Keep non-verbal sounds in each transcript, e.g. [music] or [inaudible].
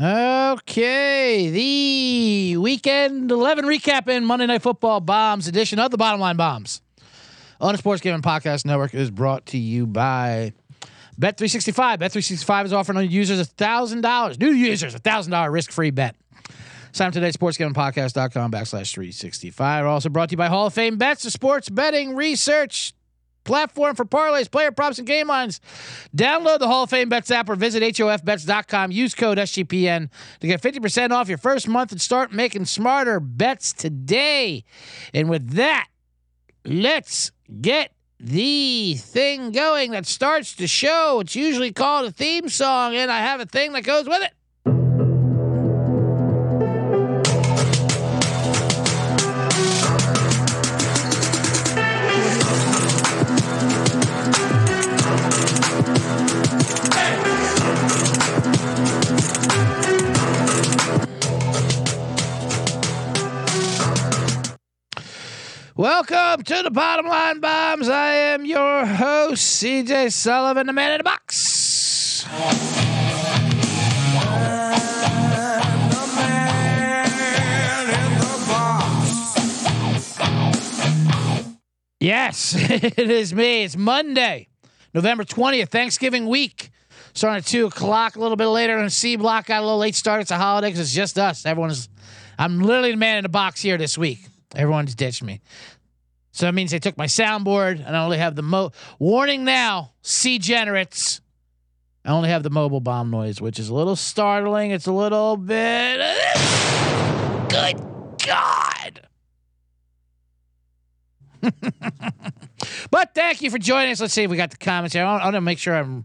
Okay, the weekend 11 recap in Monday Night Football Bombs edition of the Bottom Line Bombs on the Sports Gambling Podcast Network is brought to you by Bet365. Bet365 is offering users $1,000, new users, $1,000 risk free bet. Sign up today at sportsgamblingpodcast.com backslash 365. Also brought to you by Hall of Fame Bets, the sports betting research platform for parlays, player props, and game lines. Download the Hall of Fame Bets app or visit HOFBets.com. Use code SGPN to get 50% off your first month and start making smarter bets today. And with that, let's get the thing going that starts the show. It's usually called a theme song, and I have a thing that goes with it. Welcome to the Bottom Line Bombs. I am your host, CJ Sullivan, the man in the box. Yes, [laughs] it is me. It's Monday, November 20th, Thanksgiving week. Starting at 2 o'clock, a little bit later on C block. Got a little late start. It's a holiday because it's just us. Everyone's, I'm literally the man in the box here this week. Everyone's ditched me. So that means they took my soundboard and I only have the mo warning now, C generates. I only have the mobile bomb noise, which is a little startling. It's a little bit good God. [laughs] but thank you for joining us. Let's see if we got the comments here. I want to make sure I'm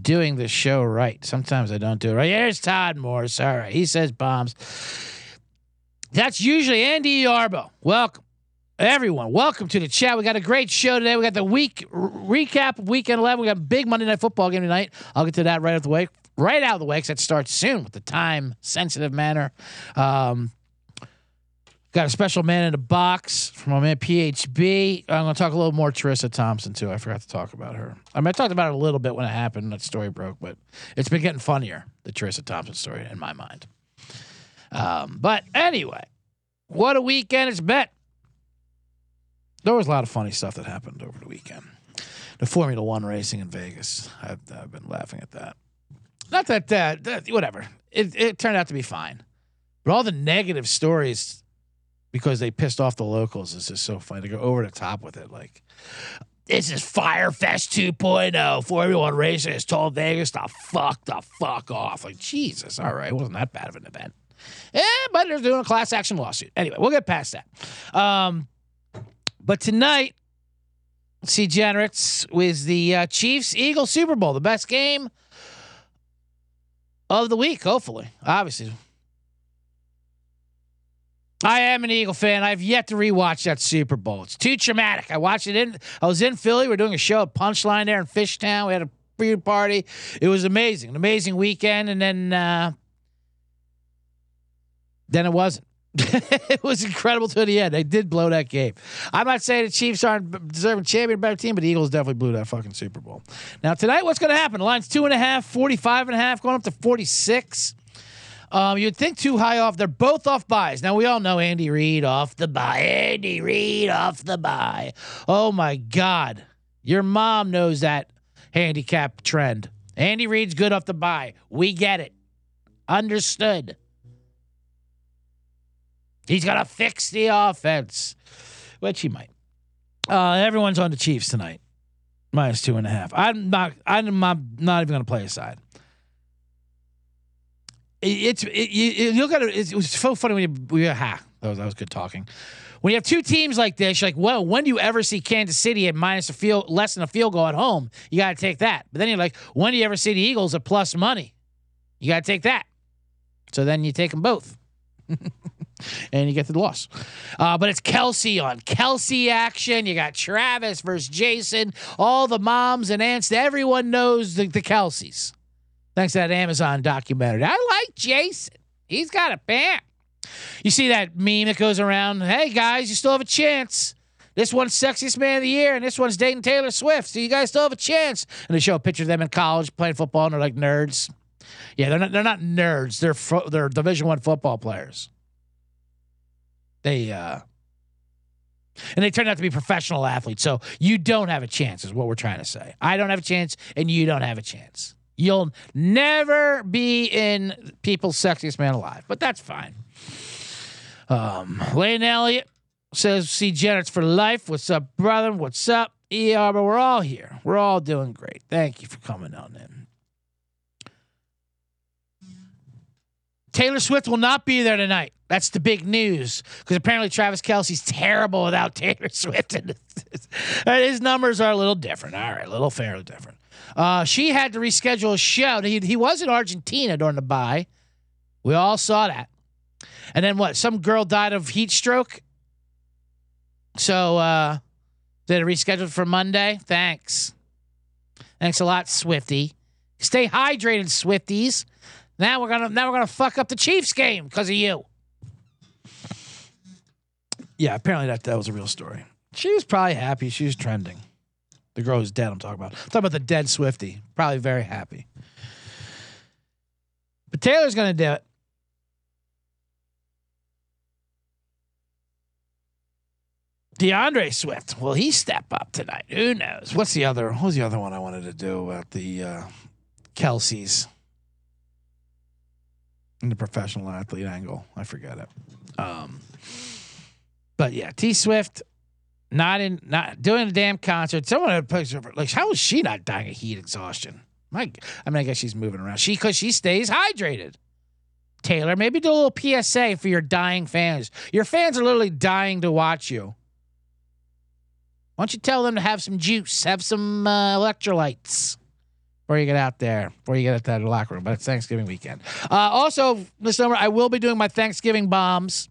doing the show right. Sometimes I don't do it right. Here's Todd. All right. He says bombs. That's usually Andy Yarbo. Welcome. Everyone, welcome to the chat. We got a great show today. We got the week r- recap of weekend 11. We got a big Monday Night Football game tonight. I'll get to that right out of the way. Right out of the way because that starts soon with the time sensitive manner. Um, got a special man in the box from my man PHB. I'm going to talk a little more Charissa Thompson too. I forgot to talk about her. I mean, I talked about it a little bit when it happened. That story broke, but it's been getting funnier. The Charissa Thompson story in my mind. Um, but anyway, what a weekend it's been. There was a lot of funny stuff that happened over the weekend. The Formula One racing in Vegas. I've, I've been laughing at that. Not that, uh, that whatever. It, it turned out to be fine. But all the negative stories because they pissed off the locals is just so funny to go over the top with it. Like, this is Fyre Fest 2.0. Formula One racing has told Vegas to fuck the fuck off. Like, Jesus, all right. It wasn't that bad of an event. Yeah, but they're doing a class action lawsuit. Anyway, we'll get past that. Um, but tonight, see Generates with the uh, Chiefs Eagles Super Bowl, the best game of the week, hopefully. Obviously. I am an Eagle fan. I've yet to rewatch that Super Bowl. It's too traumatic. I watched it in I was in Philly. We are doing a show at Punchline there in Fishtown. We had a pre party. It was amazing. An amazing weekend. And then uh then it wasn't. [laughs] it was incredible to the end. They did blow that game. I'm not saying the Chiefs aren't deserving champion, better team, but the Eagles definitely blew that fucking Super Bowl. Now, tonight, what's going to happen? The line's two and a half, 45 and a half, going up to 46. Um, you'd think too high off. They're both off buys. Now, we all know Andy Reid off the buy. Andy Reid off the buy. Oh, my God. Your mom knows that handicap trend. Andy Reid's good off the buy. We get it. Understood. He's got to fix the offense, which he might. Uh, everyone's on the Chiefs tonight, minus two and a half. I'm not. I'm not, even going to play aside. It's it, you, you look at it. It was so funny when you we ha that was that was good talking. When you have two teams like this, you're like, well, when do you ever see Kansas City at minus a field less than a field goal at home? You got to take that. But then you're like, when do you ever see the Eagles at plus money? You got to take that. So then you take them both. [laughs] and you get the loss. Uh, but it's Kelce on Kelce action. You got Travis versus Jason. All the moms and aunts. Everyone knows the, the Kelces. Thanks to that Amazon documentary. I like Jason. He's got a bam. You see that meme that goes around? Hey guys, you still have a chance. This one's sexiest man of the year, and this one's dating Taylor Swift. So you guys still have a chance. And they show a picture of them in college playing football, and they're like nerds. Yeah, they're not they're not nerds. They're fo- they're Division One football players. They uh, and they turn out to be professional athletes. So you don't have a chance, is what we're trying to say. I don't have a chance, and you don't have a chance. You'll never be in people's sexiest man alive, but that's fine. Um, Lane Elliott says, "See Jennings for life. What's up, brother? What's up, ER? But we're all here. We're all doing great. Thank you for coming on in." Taylor Swift will not be there tonight. That's the big news because apparently Travis Kelce's terrible without [laughs] Taylor Swift. And his numbers are a little different. All right, a little fairly different. Uh, she had to reschedule a show. He, he was in Argentina during the bye. We all saw that. And then what? Some girl died of heat stroke. So uh, it rescheduled for Monday? Thanks. Thanks a lot, Swifty. Stay hydrated, Swifties. Now we're gonna now we're gonna fuck up the Chiefs game because of you. Yeah, apparently that that was a real story. She was probably happy. She was trending. The girl who's dead. I'm talking about. I'm talking about the dead Swifty. Probably very happy. But Taylor's gonna do it. DeAndre Swift. Will he step up tonight? Who knows? What's the other? What was the other one I wanted to do about the uh, Kelce's? In the professional athlete angle. I forget it. Um, but yeah, T Swift not in not doing a damn concert. Someone had a picture of her. Like, how is she not dying of heat exhaustion? My, I mean, I guess she's moving around. She because she stays hydrated. Taylor, maybe do a little PSA for your dying fans. Your fans are literally dying to watch you. Why don't you tell them to have some juice, have some uh, electrolytes before you get out there, before you get out that locker room. But it's Thanksgiving weekend. Uh, also, this summer, I will be doing my Thanksgiving bombs.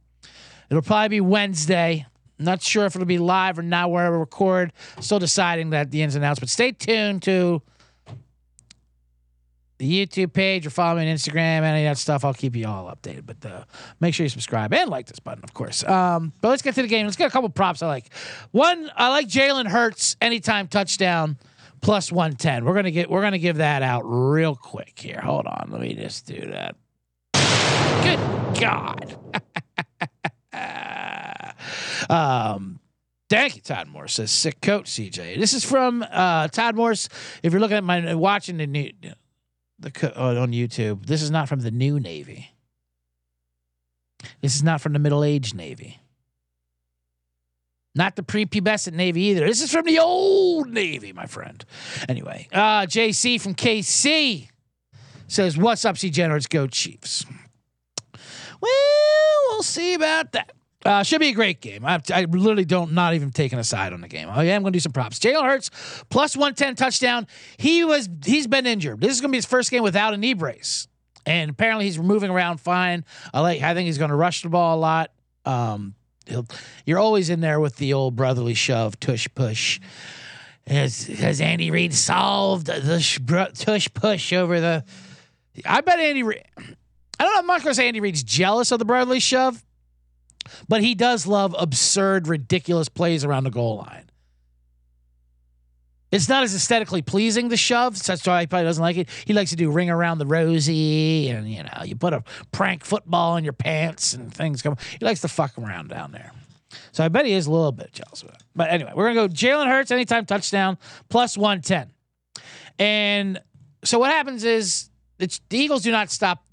It'll probably be Wednesday. Not sure if it'll be live or not, where I record. Still deciding that the ins and outs. But stay tuned to the YouTube page or follow me on Instagram, any of that stuff. I'll keep you all updated. But uh, make sure you subscribe and like this button, of course. Um, but let's get to the game. Let's get a couple props I like. One, I like Jalen Hurts anytime touchdown plus 110. We're gonna get we're gonna give that out real quick here. Hold on. Let me just do that. Good God. [laughs] um Thank you, Todd Morse. Says sick coat, CJ. This is from uh, Todd Morse. If you're looking at my watching the new the uh, on YouTube, this is not from the new Navy. This is not from the middle aged Navy. Not the prepubescent Navy either. This is from the old Navy, my friend. Anyway, uh, JC from KC says, What's up, C Generals? Go Chiefs. Well, we'll see about that. Uh, should be a great game. I, I literally don't not even taking a side on the game. Oh yeah, I am going to do some props. Jalen Hurts plus one ten touchdown. He was he's been injured. This is going to be his first game without a knee brace, and apparently he's moving around fine. I like. I think he's going to rush the ball a lot. Um, you're always in there with the old brotherly shove, tush push. Has, has Andy Reid solved the sh- tush push over the? I bet Andy. Reid. I don't know. I'm not to say Andy Reid's jealous of the brotherly shove. But he does love absurd, ridiculous plays around the goal line. It's not as aesthetically pleasing to shove. So that's why he probably doesn't like it. He likes to do ring around the rosy, and you know, you put a prank football in your pants and things come. He likes to fuck around down there. So I bet he is a little bit jealous. But anyway, we're gonna go Jalen Hurts anytime touchdown plus one ten. And so what happens is the Eagles do not stop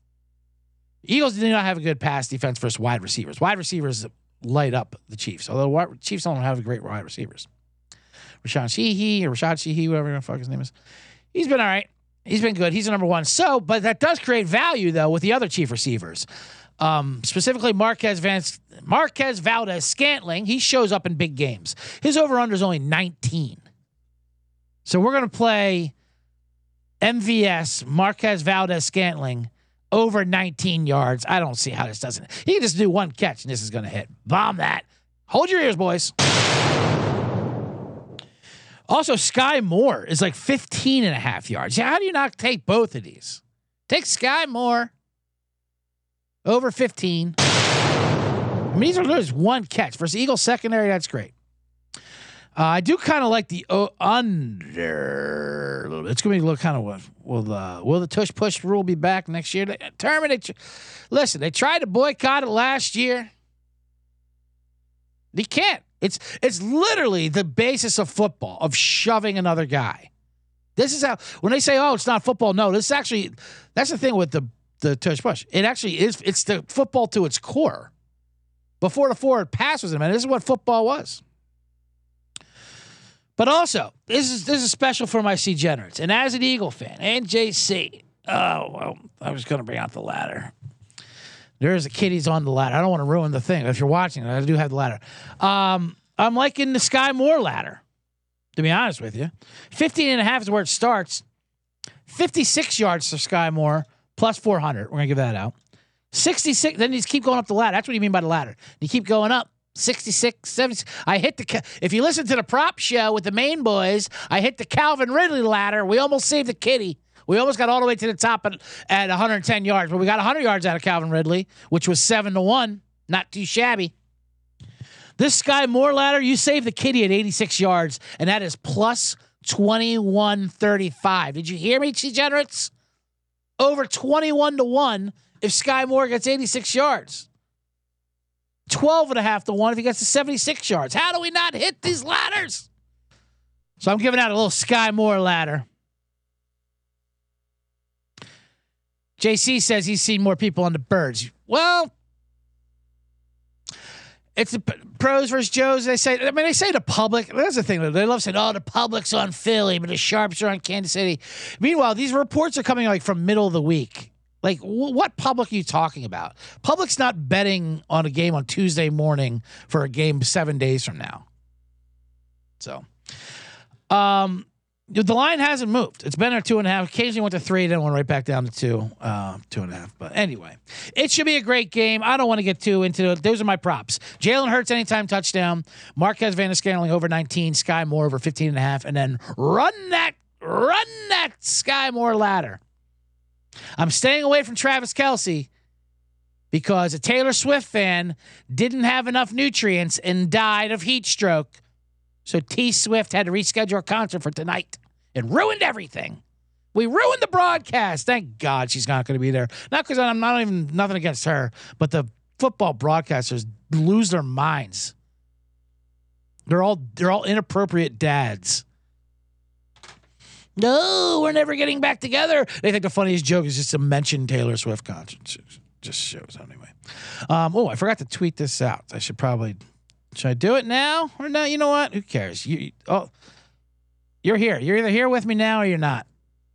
Eagles do not have a good pass defense versus wide receivers. Wide receivers light up the Chiefs, although Chiefs don't have great wide receivers. Rashawn Sheehy or Rashad Sheehy, whatever the fuck his name is, he's been all right. He's been good. He's the number one. So, but that does create value though with the other Chief receivers. Um, specifically Marquez Vance, Marquez Valdes Scantling. He shows up in big games. His over under is only 19. So we're gonna play MVS Marquez Valdes Scantling over 19 yards. I don't see how this doesn't. He can just do one catch and this is going to hit. Bomb that. Hold your ears, boys. Also, Skyy Moore is like 15 and a half yards. How do you not take both of these? Take Skyy Moore over 15. I mean, these are just one catch versus Eagles secondary. That's great. Uh, I do kind of like the under. a little bit. It's going to be a little kind of what will uh, will the tush push rule be back next year? Terminate. Listen, they tried to boycott it last year. They can't. It's it's literally the basis of football of shoving another guy. This is how when they say, "Oh, it's not football." No, this is actually that's the thing with the the tush push. It actually is. It's the football to its core. Before the forward pass was man this is what football was. But also, this is this is special for my C generates, and as an Eagle fan and JC. Oh well, I was going to bring out the ladder. There's a kitties on the ladder. I don't want to ruin the thing. If you're watching, I do have the ladder. Um, I'm liking the Skyy Moore ladder, to be honest with you. 15 and a half is where it starts. 56 yards for Skyy Moore plus 400. We're going to give that out. 66. Then you keep going up the ladder. That's what you mean by the ladder. You keep going up. 66, 70. I hit the. If you listen to the prop show with the main boys, I hit the Calvin Ridley ladder. We almost saved the kitty. We almost got all the way to the top at, at 110 yards, but we got 100 yards out of Calvin Ridley, which was seven to one. Not too shabby. This Skyy Moore ladder, you saved the kitty at 86 yards, and that is plus 2135. Did you hear me, degenerates? Over 21 to 1 if Skyy Moore gets 86 yards. 12 and a half to 1 if he gets to 76 yards. How do we not hit these ladders? So I'm giving out a little Skyy Moore ladder. JC says he's seen more people on the birds. Well, it's the pros versus Joes. They say, I mean, they say the public. That's the thing. They love saying, "Oh, the public's on Philly, but the sharps are on Kansas City." Meanwhile, these reports are coming like from middle of the week. Like, wh- what public are you talking about? Public's not betting on a game on Tuesday morning for a game seven days from now. So, um, the line hasn't moved. It's been at two and a half. Occasionally went to three, then went right back down to two, uh, two and a half. But anyway, it should be a great game. I don't want to get too into it. Those are my props. Jalen Hurts anytime touchdown. Marquez Van Scanling over 19. Skyy Moore over 15 and a half. And then run that, run that Skyy Moore ladder. I'm staying away from Travis Kelce because a Taylor Swift fan didn't have enough nutrients and died of heat stroke. So T Swift had to reschedule a concert for tonight and ruined everything. We ruined the broadcast. Thank God she's not going to be there. Not because I'm not even nothing against her, but the football broadcasters lose their minds. They're all they're all inappropriate dads. No, we're never getting back together. They think the funniest joke is just to mention Taylor Swift concert. Just shows anyway. Um, oh, I forgot to tweet this out. I should probably should I do it now or no? You know what? Who cares? You oh, you're here. You're either here with me now or you're not.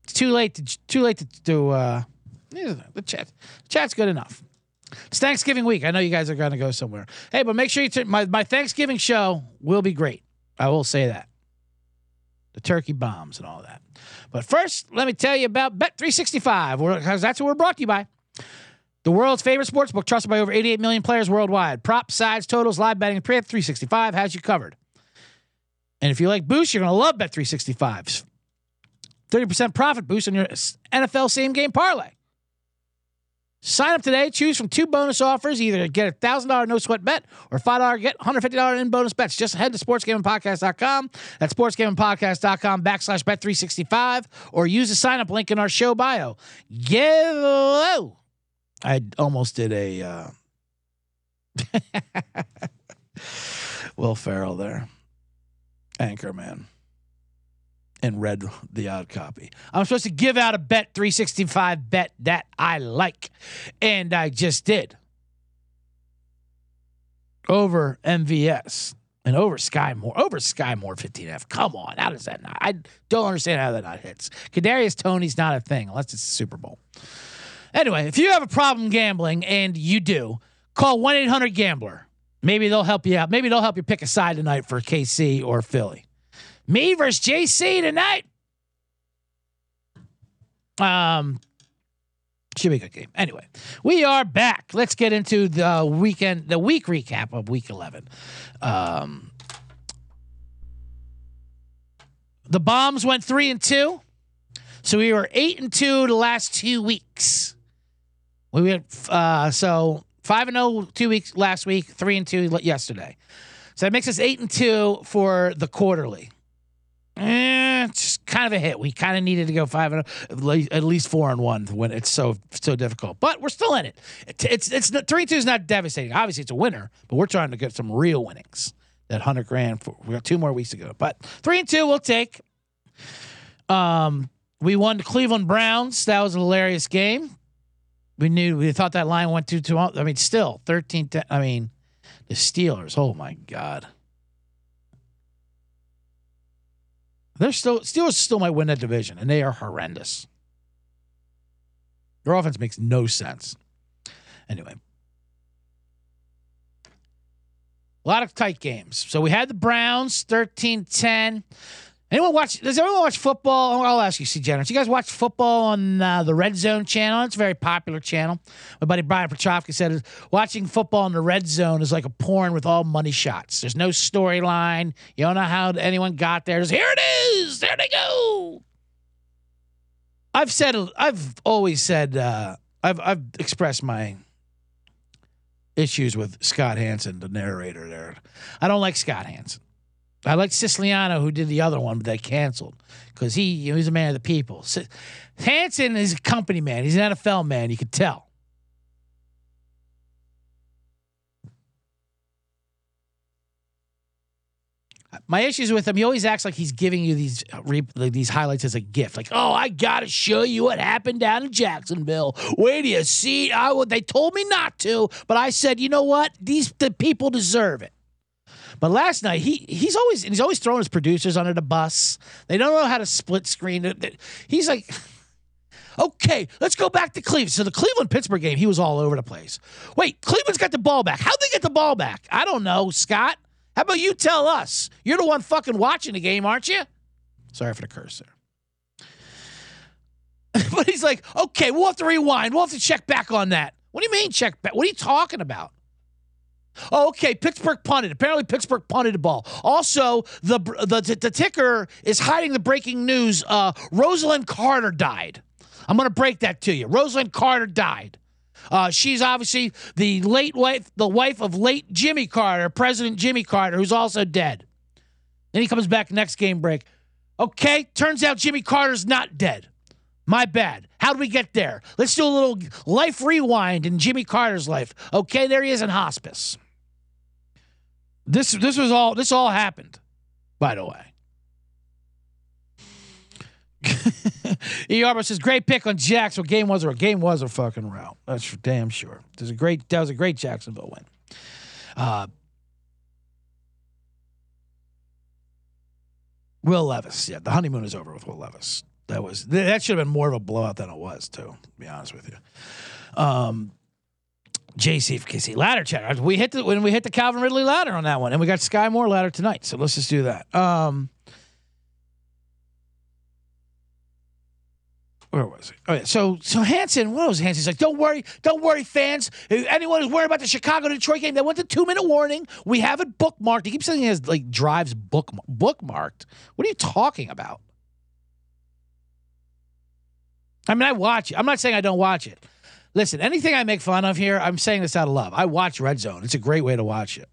It's too late to too late to do. Uh, the chat chat's good enough. It's Thanksgiving week. I know you guys are going to go somewhere. Hey, but make sure you t- my my Thanksgiving show will be great. I will say that. The turkey bombs and all that. But first, let me tell you about Bet365, because that's what we're brought to you by. The world's favorite sports book, trusted by over 88 million players worldwide. Prop, sides, totals, live betting, and Bet365 has you covered. And if you like boosts, you're going to love Bet365's 30% profit boost on your NFL same game parlay. Sign up today, choose from two bonus offers, either get a $1,000 no sweat bet or $5 get $150 in bonus bets. Just head to sportsgamblingpodcast.com. That's sportsgamblingpodcast.com backslash bet365 or use the sign up link in our show bio. Give I almost did a uh, [laughs] Will Ferrell there. Anchor man. And read the odd copy. I'm supposed to give out a bet 365 bet that I like. And I just did. Over MVS and over Skyy Moore. Over Skyy Moore 15F. Come on. How does that not? I don't understand how that not hits. Kadarius Toney's not a thing unless it's the Super Bowl. Anyway, if you have a problem gambling, and you do, call 1 800 Gambler. Maybe they'll help you out. Maybe they'll help you pick a side tonight for KC or Philly. Me versus JC tonight. Um, should be a good game. Anyway, we are back. Let's get into the weekend, the week recap of week 11. Um, the bombs went three and two. So we were eight and two the last two weeks. We went uh, so five and zero two weeks last week, three and two yesterday. So that makes us eight and two for the quarterly. Eh, it's kind of a hit. We kind of needed to go five and oh, at least four and one when it's so so difficult. But we're still in it. It's it's, it's three two is not devastating. Obviously, it's a winner, but we're trying to get some real winnings. That hundred grand. For, we got two more weeks to go, but three and two we'll take. Um, we won the Cleveland Browns. That was a hilarious game. We knew we thought that line went too too. I mean, still thirteen. I mean, the Steelers. Oh my god. They're still Steelers still might win that division, and they are horrendous. Their offense makes no sense. Anyway, a lot of tight games. So we had the Browns 13 10. Anyone watch? Does anyone watch football? I'll ask you, C. Generous. You guys watch football on uh, the Red Zone channel? It's a very popular channel. My buddy Brian Petrofsky said watching football in the Red Zone is like a porn with all money shots. There's no storyline. You don't know how anyone got there. Just here it is. There they go. I've said. I've always said. Uh, I've I've expressed my issues with Scott Hanson, the narrator there. I don't like Scott Hanson. I like Siciliano, who did the other one, but they canceled because he you know, he's a man of the people. Hanson is a company man. He's an NFL man. You could tell. My issues with him, he always acts like he's giving you these uh, these highlights as a gift. Like, oh, I gotta show you what happened down in Jacksonville. Wait do you see? I would. They told me not to, but I said, you know what? These the people deserve it. But last night he he's always he's always throwing his producers under the bus. They don't know how to split screen. He's like. [sighs] Okay, let's go back to Cleveland. So the Cleveland Pittsburgh game, he was all over the place. Wait, Cleveland's got the ball back. How'd they get the ball back? I don't know, Scott. How about you tell us? You're the one fucking watching the game, aren't you? Sorry for the curse there. [laughs] but he's like, okay, we'll have to rewind. We'll have to check back on that. What do you mean check back? What are you talking about? Oh, okay. Pittsburgh punted. Apparently, Pittsburgh punted the ball. Also, the the the ticker is hiding the breaking news. Uh, Rosalynn Carter died. I'm going to break that to you. Rosalynn Carter died. Uh, she's obviously the late wife, the wife of late Jimmy Carter, President Jimmy Carter, who's also dead. Then he comes back next game break. Okay, turns out Jimmy Carter's not dead. My bad. How do we get there? Let's do a little life rewind in Jimmy Carter's life. Okay, there he is in hospice. This this was all this all happened, by the way. [laughs] e. Arbor says great pick on Jacksonville. Game was a game was a fucking route. That's for damn sure. There's a great that was a great Jacksonville win. Uh, Will Levis, yeah, the honeymoon is over with Will Levis. That was that should have been more of a blowout than it was, too. To be honest with you. Um, JC for KC ladder chat. We hit the when we hit the Calvin Ridley ladder on that one, and we got Skyy Moore ladder tonight. So let's just do that. Um, where was it? Oh yeah. So so Hanson, what was Hanson? He's like, don't worry, don't worry, fans. Anyone who's worried about the Chicago Detroit game, they went to two minute warning. We have it bookmarked. He keeps saying he has like drives book bookmarked. What are you talking about? I mean, I watch it. I'm not saying I don't watch it. Listen, anything I make fun of here, I'm saying this out of love. I watch Red Zone. It's a great way to watch it.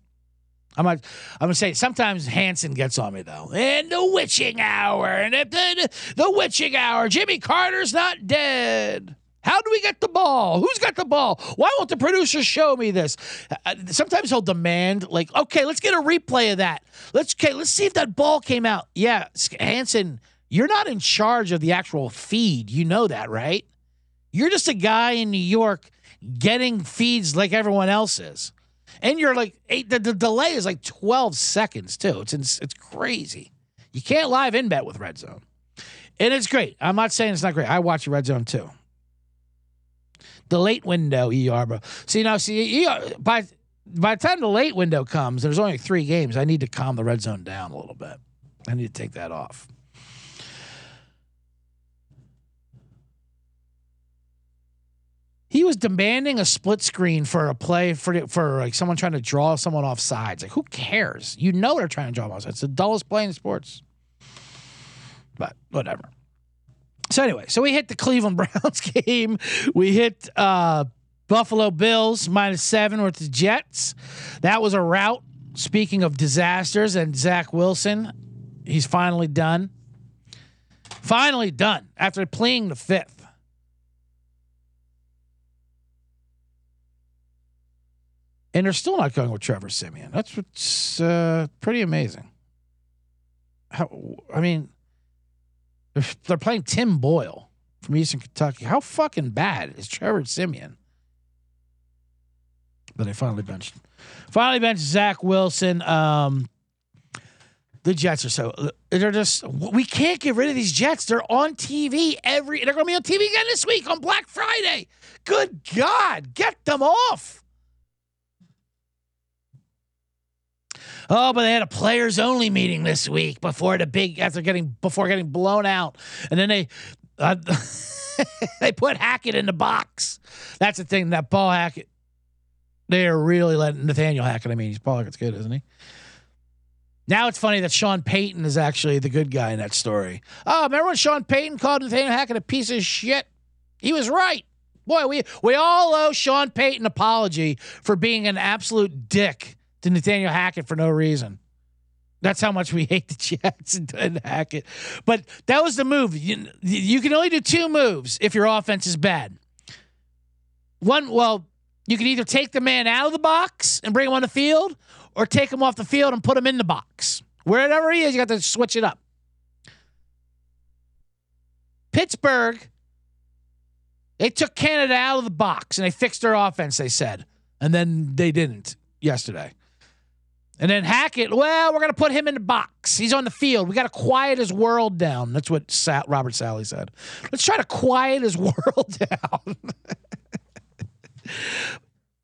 I'm not, I'm gonna say sometimes Hanson gets on me though. And the witching hour, and the, the, the witching hour. Jimmy Carter's not dead. How do we get the ball? Who's got the ball? Why won't the producer show me this? Uh, sometimes he'll demand, like, okay, let's get a replay of that. Let's okay, let's see if that ball came out. Yeah, Hanson, you're not in charge of the actual feed. You know that, right? You're just a guy in New York getting feeds like everyone else is. And you're like eight, the, the delay is like 12 seconds too. It's it's crazy. You can't live in bet with Red Zone. And it's great. I'm not saying it's not great. I watch Red Zone too. The late window, ER, bro. See now, see ER, by by the time the late window comes, there's only three games. I need to calm the red zone down a little bit. I need to take that off. He was demanding a split screen for a play for for like someone trying to draw someone off sides. Like who cares? You know they're trying to draw off sides. It's the dullest play in sports. But whatever. So anyway, so we hit the Cleveland [laughs] Browns game. We hit uh, Buffalo Bills minus seven with the Jets. That was a route. speaking of disasters and Zach Wilson, he's finally done. Finally done after pleading the fifth. And they're still not going with Trevor Siemian. That's what's uh, pretty amazing. How, I mean, they're, playing Tim Boyle from Eastern Kentucky. How fucking bad is Trevor Siemian? But they finally benched. Finally benched Zach Wilson. Um, the Jets are so they're just we can't get rid of these Jets. They're on TV every. They're going to be on TV again this week on Black Friday. Good God, get them off. Oh, but they had a players only meeting this week before the big after getting before getting blown out, and then they uh, [laughs] they put Hackett in the box. That's the thing. That Paul Hackett, they are really letting Nathaniel Hackett. I mean, he's Paul Hackett's good, isn't he? Now it's funny that Sean Payton is actually the good guy in that story. Oh, remember when Sean Payton called Nathaniel Hackett a piece of shit? He was right. Boy, we we all owe Sean Payton an apology for being an absolute dick to Nathaniel Hackett for no reason. That's how much we [laughs] hate the Jets and, and Hackett. But that was the move. You, you can only do two moves if your offense is bad. One, well, you can either take the man out of the box and bring him on the field, or take him off the field and put him in the box. Wherever he is, you got to switch it up. Pittsburgh, they took Canada out of the box and they fixed their offense, they said. And then they didn't yesterday. And then Hackett, well, we're going to put him in the box. He's on the field. We got to quiet his world down. That's what Sa- Robert Saleh said. Let's try to quiet his [laughs] world down.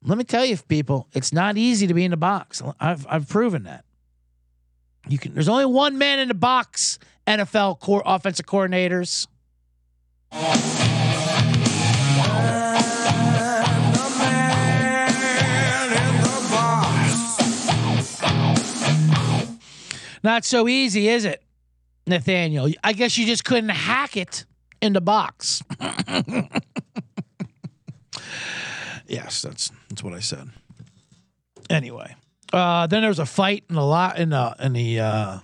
Let me tell you, people, it's not easy to be in the box. I've I've proven that. You can. There's only one man in the box. NFL core offensive coordinators. Not so easy, is it, Nathaniel? I guess you just couldn't hack it in the box. [laughs] yes, that's that's what I said. Anyway, uh, then there was a fight in the lot in the in the uh,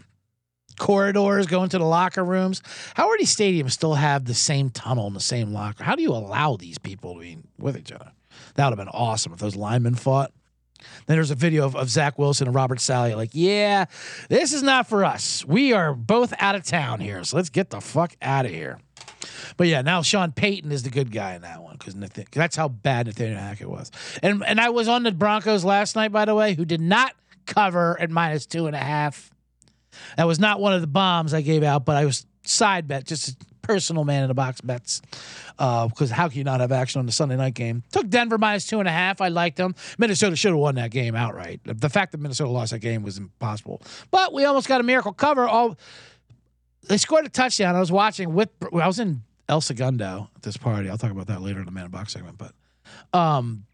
corridors going to the locker rooms. How are these stadiums still have the same tunnel and the same locker. How do you allow these people to be with each other? That would have been awesome if those linemen fought. Then there's a video of, of Zach Wilson and Robert Saleh like, yeah, this is not for us. We are both out of town here, so let's get the fuck out of here. But yeah, now Sean Payton is the good guy in that one because that's how bad Nathaniel Hackett was. And and I was on the Broncos last night, by the way, who did not cover at minus two and a half. That was not one of the bombs I gave out, but I was side bet, just personal man in the box bets. Because uh, how can you not have action on the Sunday night game? Took Denver minus two and a half. I liked them. Minnesota should have won that game outright. The fact that Minnesota lost that game was impossible. But we almost got a miracle cover. All they scored a touchdown. I was watching with. I was in El Segundo at this party. I'll talk about that later in the man in the box segment. But um,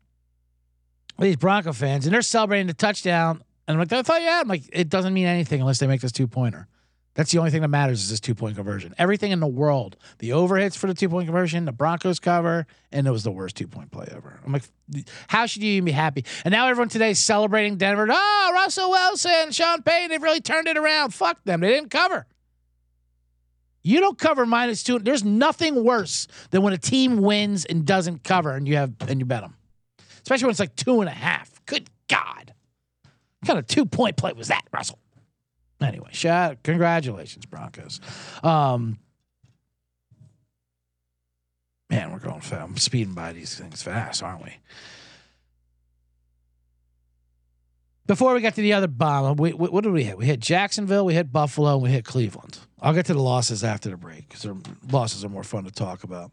these Bronco fans and they're celebrating the touchdown. And I'm like, I thought, yeah. I'm like, it doesn't mean anything unless they make this two pointer. That's the only thing that matters is this two point conversion. Everything in the world, the overhits for the two point conversion, the Broncos cover, and it was the worst two point play ever. I'm like, how should you even be happy? And now everyone today is celebrating Denver. Oh, Russell Wilson, Sean Payton, they've really turned it around. Fuck them. They didn't cover. You don't cover minus two. There's nothing worse than when a team wins and doesn't cover and you have and you bet them. Especially when it's like two and a half. Good God. What kind of two point play was that, Russell? Anyway, shout congratulations, Broncos. Um, man, we're going fast. I'm speeding by these things fast, aren't we? Before we get to the other bomb, we, we, what did we hit? We hit Jacksonville, we hit Buffalo, and we hit Cleveland. I'll get to the losses after the break because losses are more fun to talk about.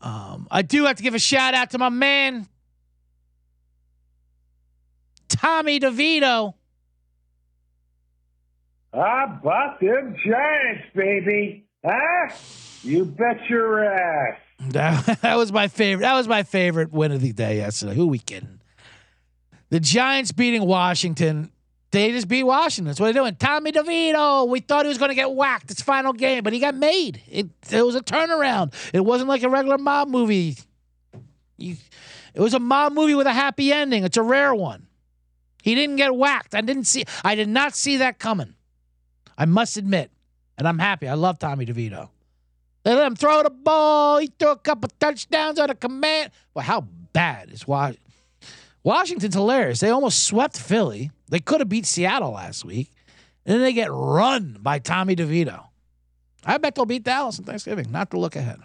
Um, I do have to give a shout out to my man, Tommy DeVito. Ah, bought them Giants, baby. Huh? You bet your ass. That, [laughs] that was my favorite. That was my favorite win of the day yesterday. Who we kidding? The Giants beating Washington. They just beat Washington. That's what they're doing. Tommy DeVito. We thought he was going to get whacked. It's final game, but he got made. It, it was a turnaround. It wasn't like a regular mob movie. You, it was a mob movie with a happy ending. It's a rare one. He didn't get whacked. I didn't see. I did not see that coming. I must admit, and I'm happy. I love Tommy DeVito. They let him throw the ball. He threw a couple touchdowns on a command. Well, how bad is Washington? Washington's hilarious. They almost swept Philly. They could have beat Seattle last week. And then they get run by Tommy DeVito. I bet they'll beat Dallas on Thanksgiving. Not to look ahead.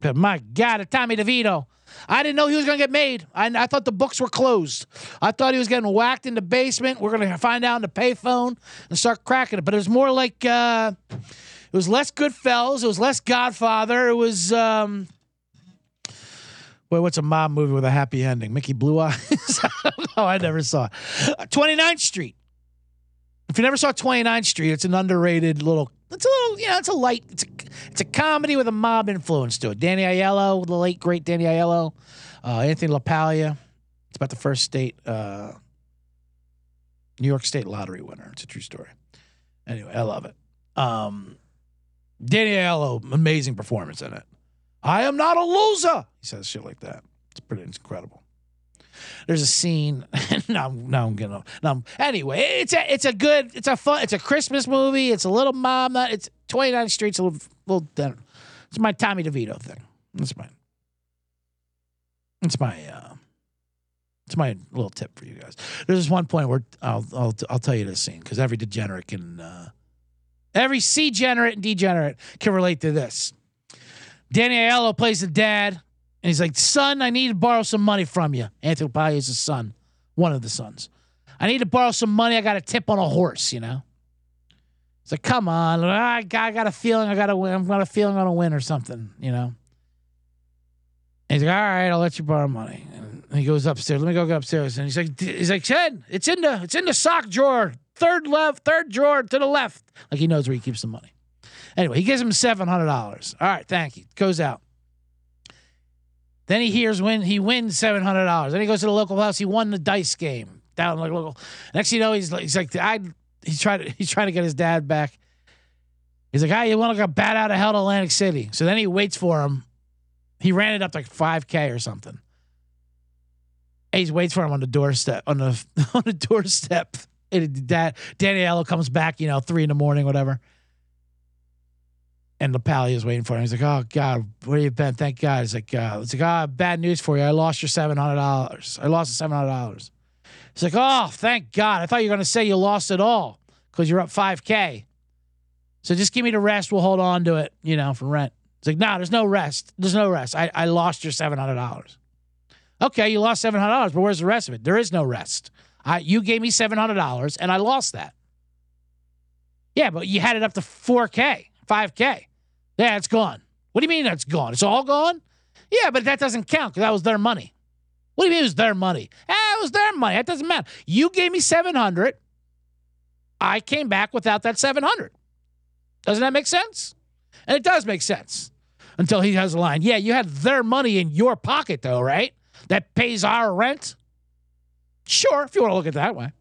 But my God, Tommy DeVito. I didn't know he was going to get made. I, I thought the books were closed. I thought he was getting whacked in the basement. We're going to find out in the payphone and start cracking it. But it was more like uh, it was less Goodfellas. It was less Godfather. It was. Um, Wait, what's a mob movie with a happy ending? Mickey Blue Eyes? [laughs] no, I never saw it. Uh, 29th Street. If you never saw 29th Street, it's an underrated little. It's a little, yeah, it's a light. It's a, it's a comedy with a mob influence to it. Danny Aiello, the late great Danny Aiello, uh, Anthony LaPaglia. It's about the first state, uh, New York State lottery winner. It's a true story. Anyway, I love it. Um, Danny Aiello, amazing performance in it. I am not a loser. He says shit like that. It's pretty it's incredible. There's a scene. [laughs] now, now I'm getting. Now, I'm, anyway, it's a it's a good. It's a fun. It's a Christmas movie. It's a little mom. Not. It's 29th Street's a little little. It's my Tommy DeVito thing. That's my. It's my. uh It's my little tip for you guys. There's this one point where I'll I'll I'll tell you this scene because every degenerate can. uh Every C generate and degenerate can relate to this. Danny Aiello plays the dad, and he's like, "Son, I need to borrow some money from you." Anthony Paglia is his son, one of the sons. I need to borrow some money. I got a tip on a horse, you know. It's like, come on, I got, a feeling I got to win. I've got a feeling I'm gonna win or something, you know. And he's like, all right, I'll let you borrow money. And he goes upstairs. Let me go get upstairs. And he's like, he's like, Ted, it's in the, it's in the sock drawer, third left, third drawer to the left. Like he knows where he keeps the money. Anyway, he gives him seven hundred dollars. All right, thank you. Goes out. Then he hears when he wins seven hundred dollars. Then he goes to the local house. He won the dice game down like local. Next, you know, he's like, he's like, I. He's trying to [laughs] he's trying to get his dad back. He's like, ah, you want to go bat out of hell to Atlantic City? So then he waits for him. He ran it up like five k or something. He waits for him on the doorstep on the [laughs] on the doorstep. And dad, Danny Aiello comes back, you know, three in the morning, whatever. And LaPaglia is waiting for him. He's like, "Oh God, where have you been? Thank God." He's like, uh, "It's like, ah, oh, bad news for you. I lost your seven hundred dollars. I lost the seven hundred dollars." He's like, "Oh, thank God. I thought you were going to say you lost it all because you're up five k. So just give me the rest. We'll hold on to it, you know, for rent." It's like, "No, nah, there's no rest. There's no rest. I, I lost your seven hundred dollars." Okay, you lost seven hundred dollars, but where's the rest of it? There is no rest. I, you gave me seven hundred dollars, and I lost that. Yeah, but you had it up to four k, five k. Yeah, it's gone. What do you mean that's gone? It's all gone? Yeah, but that doesn't count because that was their money. What do you mean it was their money? It was their money. That doesn't matter. You gave me 700. I came back without that 700. Doesn't that make sense? And it does make sense until he has a line. Yeah, you had their money in your pocket, though, right? That pays our rent. Sure, if you want to look at it that way.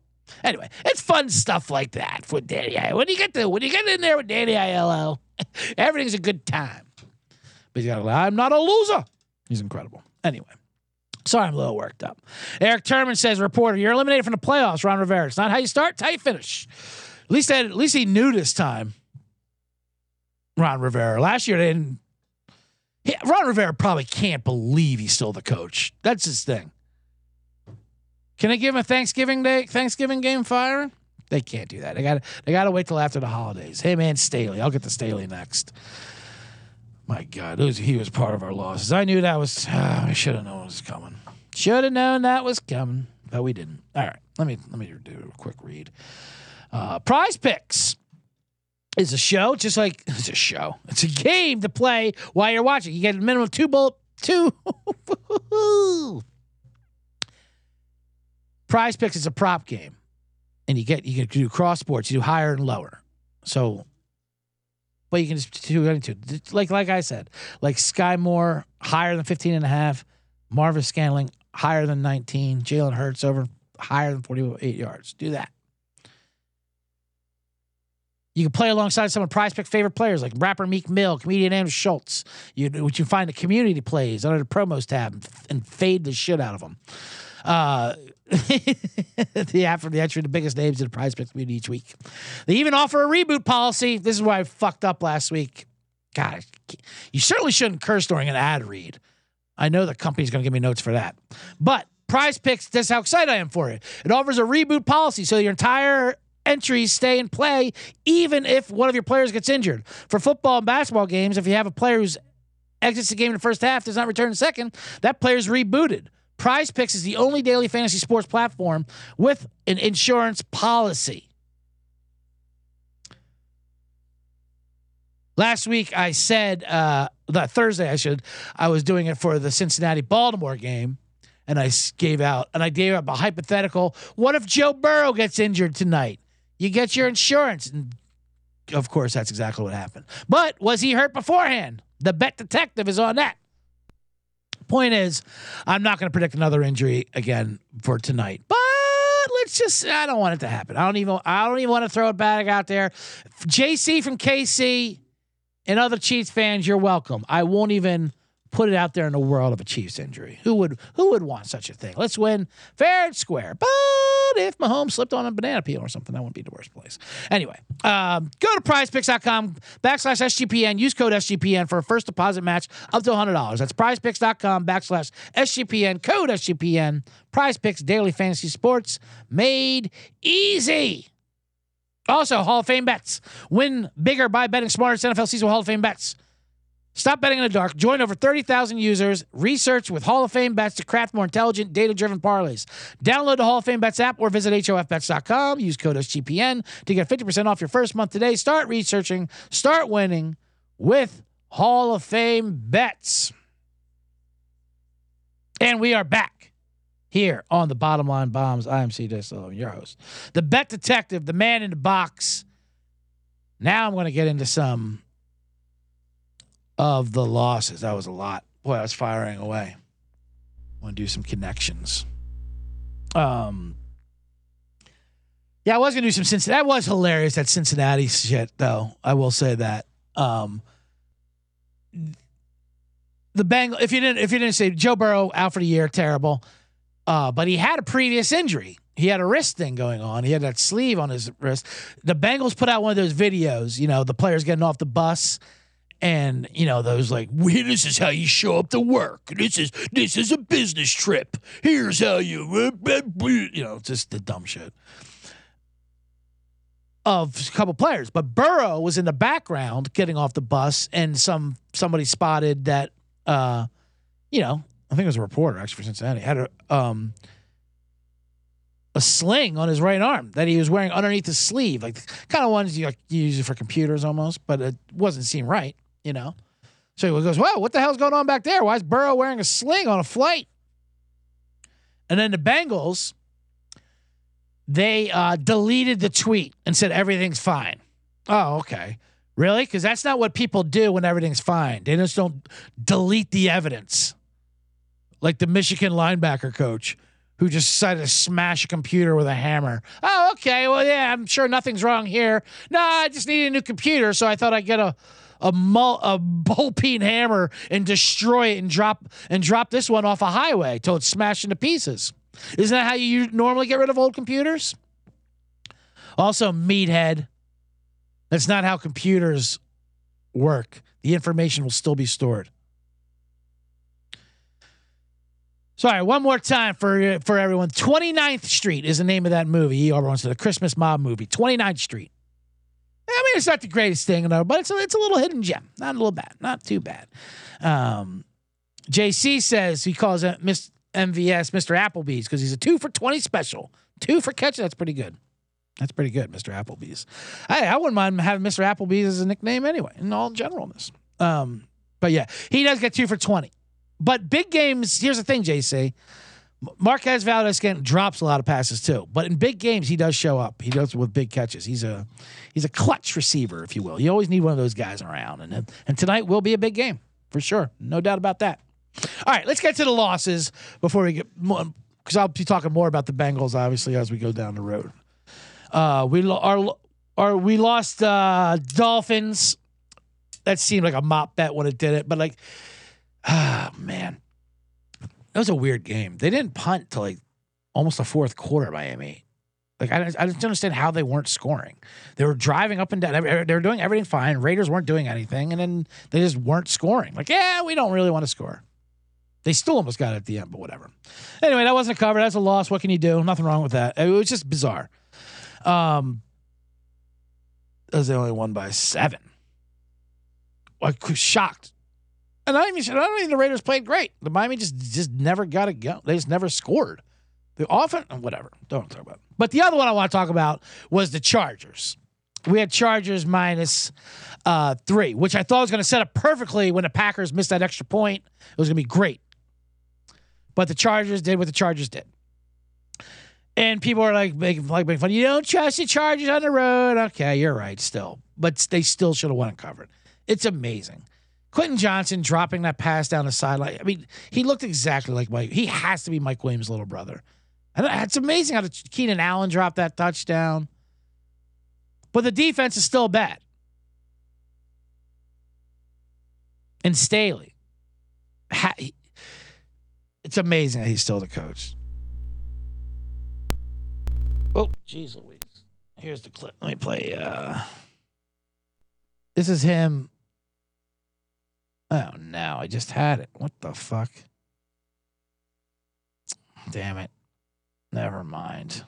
Anyway, it's fun stuff like that for Danny. When you get to when you get in there with Danny Aiello, [laughs] Everything's a good time. But I'm not a loser. He's incredible. Anyway. Sorry, I'm a little worked up. Eric Turman says, reporter, you're eliminated from the playoffs, Ron Rivera. It's not how you start, you finish. At least at least he knew this time. Ron Rivera. Last year they didn't he, Ron Rivera probably can't believe he's still the coach. That's his thing. Can I give him a Thanksgiving Day Thanksgiving game fire? They can't do that. They got they got to wait till after the holidays. Hey man, Staley. I'll get to Staley next. My God, was, he was part of our losses. I knew that was. Uh, I should have known it was coming. Should have known that was coming, but we didn't. All right, let me let me do a quick read. Uh, prize picks is a show, just like [laughs] it's a show. It's a game to play while you're watching. You get a minimum of two bullet two. [laughs] prize picks is a prop game and you get you can do cross sports, you do higher and lower. So, but you can just do anything. Like like I said, like Skyy Moore higher than 15 and a half, Marvis Scantling higher than 19, Jalen Hurts over higher than 48 yards. Do that. You can play alongside some of Prize Pick favorite players like rapper Meek Mill, comedian Andrew Schulz. You, which you find the community plays under the promos tab and fade the shit out of them. Uh, [laughs] the app from the entry the biggest names in the prize picks community each week. They even offer a reboot policy. This is why I fucked up last week. God, you certainly shouldn't curse during an ad read. I know the company's going to give me notes for that. But Prize Picks, that's how excited I am for it. It offers a reboot policy so your entire entries stay in play even if one of your players gets injured. For football and basketball games, if you have a player who's exits the game in the first half, does not return in the second, that player's rebooted. Prize Picks is the only daily fantasy sports platform with an insurance policy. Last week I said uh that Thursday I should I was doing it for the Cincinnati Baltimore game and I gave out and I gave up a hypothetical what if Joe Burrow gets injured tonight? You get your insurance and of course that's exactly what happened. But was he hurt beforehand? The bet detective is on that. Point is, I'm not going to predict another injury again for tonight. But let's just I don't want it to happen. I don't even I don't even want to throw it back out there. JC from KC and other Chiefs fans, you're welcome. I won't even put it out there in the world of a Chiefs injury. Who would who would want such a thing? Let's win fair and square. But if Mahomes slipped on a banana peel or something, that wouldn't be the worst place. Anyway, um, go to prizepicks.com backslash SGPN. Use code SGPN for a first deposit match up to $100. That's prizepicks.com backslash SGPN. Code SGPN. Prize Picks Daily Fantasy Sports made easy. Also, Hall of Fame bets. Win bigger by betting smarter. NFL season Hall of Fame bets. Stop betting in the dark. Join over 30,000 users. Research with Hall of Fame bets to craft more intelligent, data driven parlays. Download the Hall of Fame bets app or visit HOFBets.com. Use code SGPN to get 50% off your first month today. Start researching, start winning with Hall of Fame bets. And we are back here on the Bottom Line Bombs. I am CJ Sullivan, your host. The bet detective, the man in the box. Now I'm going to get into some of the losses. That was a lot. Boy, I was firing away. Want to do some connections. Um, yeah, I was gonna do some Cincinnati. That was hilarious. That Cincinnati shit, though. I will say that. Um, the Bengal. If you didn't, if you didn't say Joe Burrow out for the year, terrible. Uh, but he had a previous injury. He had a wrist thing going on. He had that sleeve on his wrist. The Bengals put out one of those videos. You know, the players getting off the bus and you know those like this is how you show up to work. This is this is a business trip. Here's how you [laughs] you know just the dumb shit. Of a couple players but burrow was in the background getting off the bus and some somebody spotted that uh you know i think it was a reporter actually for cincinnati had a um a sling on his right arm that he was wearing underneath his sleeve, like kind of ones you, like, you use it for computers almost, but it wasn't seem right you know. So he goes, "Well, what the hell's going on back there? Why is Burrow wearing a sling on a flight?" And then the Bengals, they uh, deleted the tweet and said everything's fine. Oh, okay. Really? Because that's not what people do when everything's fine. They just don't delete the evidence. Like the Michigan linebacker coach who just decided to smash a computer with a hammer. Oh, okay. Well, yeah, I'm sure nothing's wrong here. No, I just need a new computer, so I thought I'd get a a, mul- a ball peen hammer and destroy it and drop and drop this one off a highway till it's smashed into pieces. Isn't that how you normally get rid of old computers? Also, meathead. That's not how computers work. The information will still be stored. Sorry, one more time for for everyone. 29th Street is the name of that movie. E. Everyone said the Christmas mob movie. 29th Street. I mean, it's not the greatest thing, but it's a, it's a little hidden gem. Not a little bad. Not too bad. Um, JC says he calls it Miss MVS Mr. Applebee's because he's a two for 20 special. Two for catch. That's pretty good. That's pretty good, Mr. Applebee's. I, I wouldn't mind having Mr. Applebee's as a nickname anyway, in all generalness. Um, but yeah, he does get two for 20. But big games, here's the thing, JC. Marquez Valdes drops a lot of passes too, but in big games he does show up. He does with big catches. He's a he's a clutch receiver, if you will. You always need one of those guys around, and and tonight will be a big game for sure, no doubt about that. All right, let's get to the losses before we get because I'll be talking more about the Bengals obviously as we go down the road. Uh, we are are we lost uh, Dolphins. That seemed like a mop bet when it did it, but like, ah man, that was a weird game. They didn't punt to like almost a fourth quarter. Miami, like I, I just don't understand how they weren't scoring. They were driving up and down. They were doing everything fine. Raiders weren't doing anything, and then they just weren't scoring. Like, yeah, we don't really want to score. They still almost got it at the end, but whatever. Anyway, that wasn't a cover. That's a loss. What can you do? Nothing wrong with that. It was just bizarre. Um, that was the only one by seven. I was shocked. And I don't even I don't think the Raiders played great. The Miami just just never got it go. They just never scored. The often whatever. Don't talk about. It. But the other one I want to talk about was the Chargers. We had Chargers minus uh, three, which I thought was going to set up perfectly when the Packers missed that extra point. It was going to be great. But the Chargers did what the Chargers did. And people are like making like making fun. You don't trust the Chargers on the road. Okay, you're right. Still, but they still should have won and covered. It's amazing. Quentin Johnston dropping that pass down the sideline. I mean, he looked exactly like Mike. He has to be Mike Williams' little brother. And it's amazing how Keenan Allen dropped that touchdown. But the defense is still bad. And Staley, it's amazing that he's still the coach. Oh, jeez Louise. Here's the clip. Let me play. Uh, this is him. Oh, no. I just had it. What the fuck? Damn it. Never mind.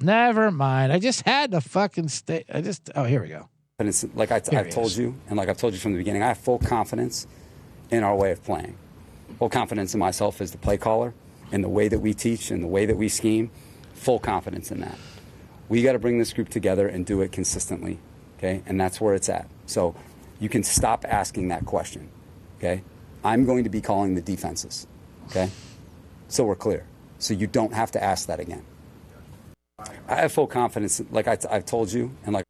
Never mind. I just had to fucking stay. I just. Oh, here we go. But it's like I, I've told you, and like I've told you from the beginning, I have full confidence in our way of playing. Full confidence in myself as the play caller, in the way that we teach, and the way that we scheme. Full confidence in that. We got to bring this group together and do it consistently, okay? And that's where it's at. So you can stop asking that question, okay? I'm going to be calling the defenses, okay? So we're clear. So you don't have to ask that again. I have full confidence, like I, I've told you, and like.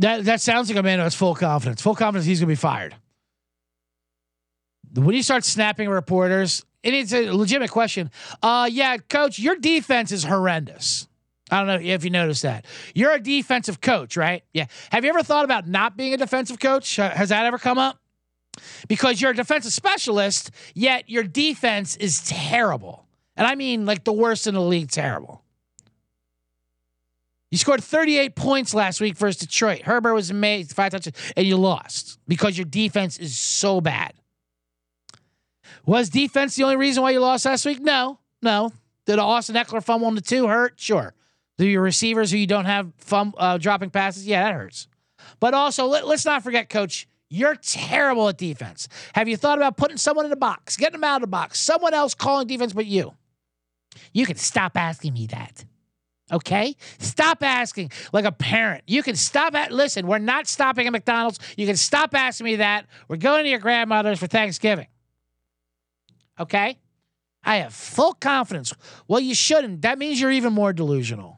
That that sounds like a man who has full confidence. Full confidence he's going to be fired. When you start snapping reporters, and it's a legitimate question. Uh, yeah, coach, your defense is horrendous. I don't know if you noticed that. You're a defensive coach, right? Yeah. Have you ever thought about not being a defensive coach? Has that ever come up? Because you're a defensive specialist, yet your defense is terrible. And I mean like the worst in the league, terrible. You scored 38 points last week versus Detroit. Herbert was amazed, five touches, and you lost because your defense is so bad. Was defense the only reason why you lost last week? No, no. Did Austin Ekeler fumble on the two hurt? Sure. Do your receivers who you don't have uh, dropping passes? Yeah, that hurts. But also, let, let's not forget, Coach, you're terrible at defense. Have you thought about putting someone in the box, getting them out of the box, someone else calling defense but you? You can stop asking me that. Okay? Stop asking like a parent. You can stop at listen, we're not stopping at McDonald's. You can stop asking me that. We're going to your grandmother's for Thanksgiving. Okay? I have full confidence. Well, you shouldn't. That means you're even more delusional.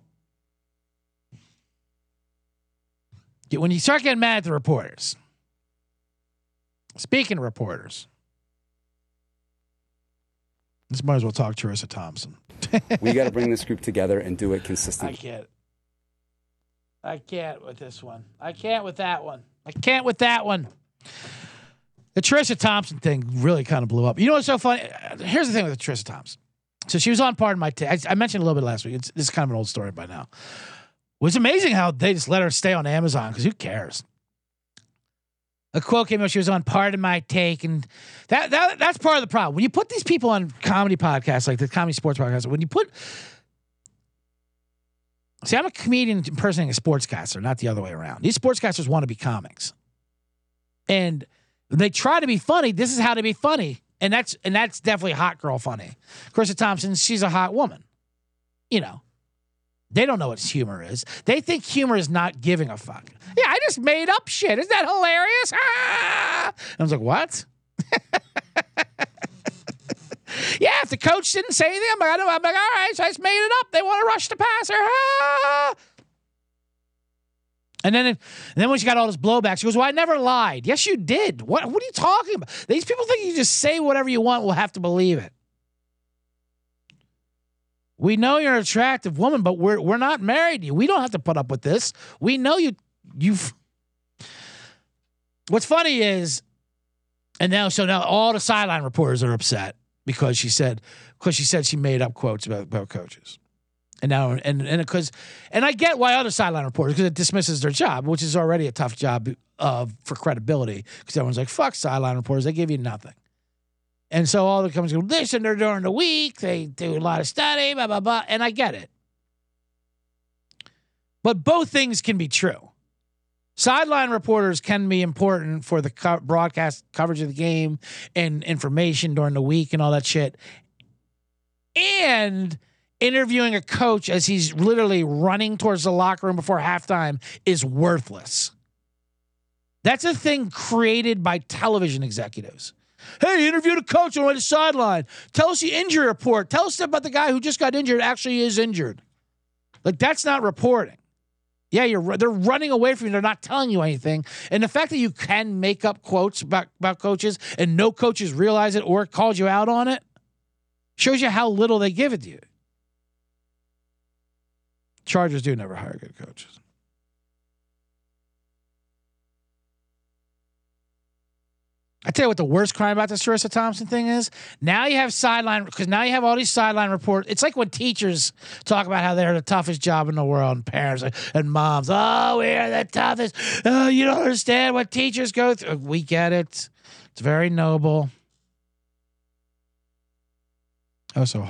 When you start getting mad at the reporters, speaking of reporters, this might as well talk Charissa Thompson. [laughs] We got to bring this group together and do it consistently. I can't. I can't with this one. I can't with that one. I can't with that one. The Charissa Thompson thing really kind of blew up. You know what's so funny? Here's the thing with Charissa Thompson. So she was on part of my take. I, I mentioned a little bit last week. It's, it's kind of an old story by now. Was amazing how they just let her stay on Amazon because who cares? A quote came out. She was on part of my take, and that, that that's part of the problem. When you put these people on comedy podcasts like the comedy sports podcast, when you put See, I'm a comedian impersonating a sportscaster, not the other way around. These sportscasters want to be comics. And they try to be funny. This is how to be funny. And that's and that's definitely hot girl funny. Charissa Thompson, she's a hot woman. You know. They don't know what humor is. They think humor is not giving a fuck. Yeah, I just made up shit. Isn't that hilarious? Ah! I was like, what? [laughs] Yeah, if the coach didn't say anything, I'm like, I'm like, all right, so I just made it up. They want to rush the passer. Ah! And then, and then when she got all this blowback, she goes, "Well, I never lied." Yes, you did. What? What are you talking about? These people think you just say whatever you want. We'll have to believe it. We know you're an attractive woman, but we're we're not married to you. We don't have to put up with this. We know you. you've What's funny is, and now so now all the sideline reporters are upset because she said because she said she made up quotes about, about coaches. And now and and because and I get why other sideline reporters because it dismisses their job, which is already a tough job uh, for credibility because everyone's like fuck sideline reporters, they give you nothing. And so all the companies go, listen, they're during the week, they do a lot of study, blah, blah, blah. And I get it. But both things can be true. Sideline reporters can be important for the co- broadcast coverage of the game and information during the week and all that shit. And interviewing a coach as he's literally running towards the locker room before halftime is worthless. That's a thing created by television executives. Hey, interview the coach on the sideline. Tell us the injury report. Tell us about the guy who just got injured actually is injured. Like that's not reporting. Yeah, you're they're running away from you. They're not telling you anything. And the fact that you can make up quotes about, about coaches and no coaches realize it or called you out on it shows you how little they give it to you. Chargers do never hire good coaches. I tell you what, the worst crime about this Charissa Thompson thing is now you have sideline because now you have all these sideline reports. It's like when teachers talk about how they're the toughest job in the world, and parents and moms, oh, we're the toughest. Oh, you don't understand what teachers go through. We get it. It's very noble. Oh, so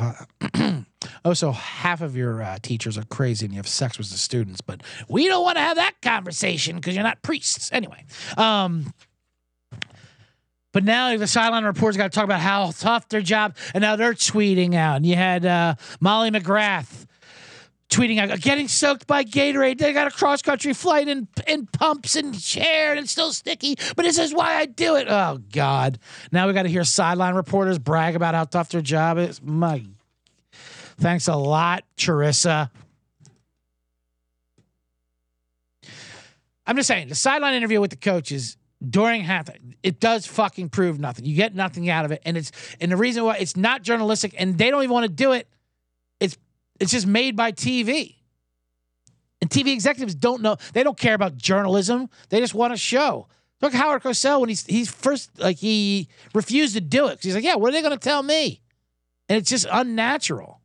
[clears throat] oh, so half of your uh, teachers are crazy and you have sex with the students, but we don't want to have that conversation because you're not priests. Anyway, um, but now the sideline reporters got to talk about how tough their job, and now they're tweeting out. And you had uh, Molly McGrath tweeting out, getting soaked by Gatorade. They got a cross country flight in, in pumps and chair, and it's still sticky, but this is why I do it. Oh, God. Now we got to hear sideline reporters brag about how tough their job is. My, thanks a lot, Charissa. I'm just saying, the sideline interview with the coaches during half it does fucking prove nothing. You get nothing out of it, and it's and the reason why it's not journalistic, and they don't even want to do it. It's it's just made by TV, and TV executives don't know. They don't care about journalism. They just want a show. Look, at Howard Cosell when he's he's first like he refused to do it he's like, yeah, what are they going to tell me? And it's just unnatural.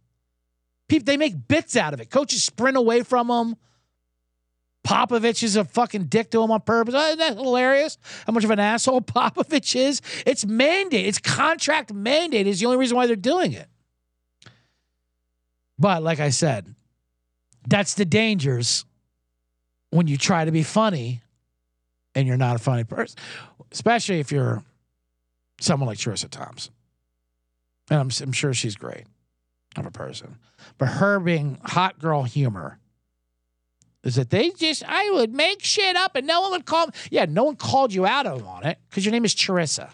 People they make bits out of it. Coaches sprint away from them. Popovich is a fucking dick to him on purpose. Isn't that hilarious? How much of an asshole [laughs] Popovich is? It's mandate. It's contract mandate is the only reason why they're doing it. But like I said, that's the dangers when you try to be funny and you're not a funny person, especially if you're someone like Charissa Thompson. And I'm, I'm sure she's great of a person. But her being hot girl humor is that they just I would make shit up and no one would call. Yeah, no one called you out on it because your name is Charissa.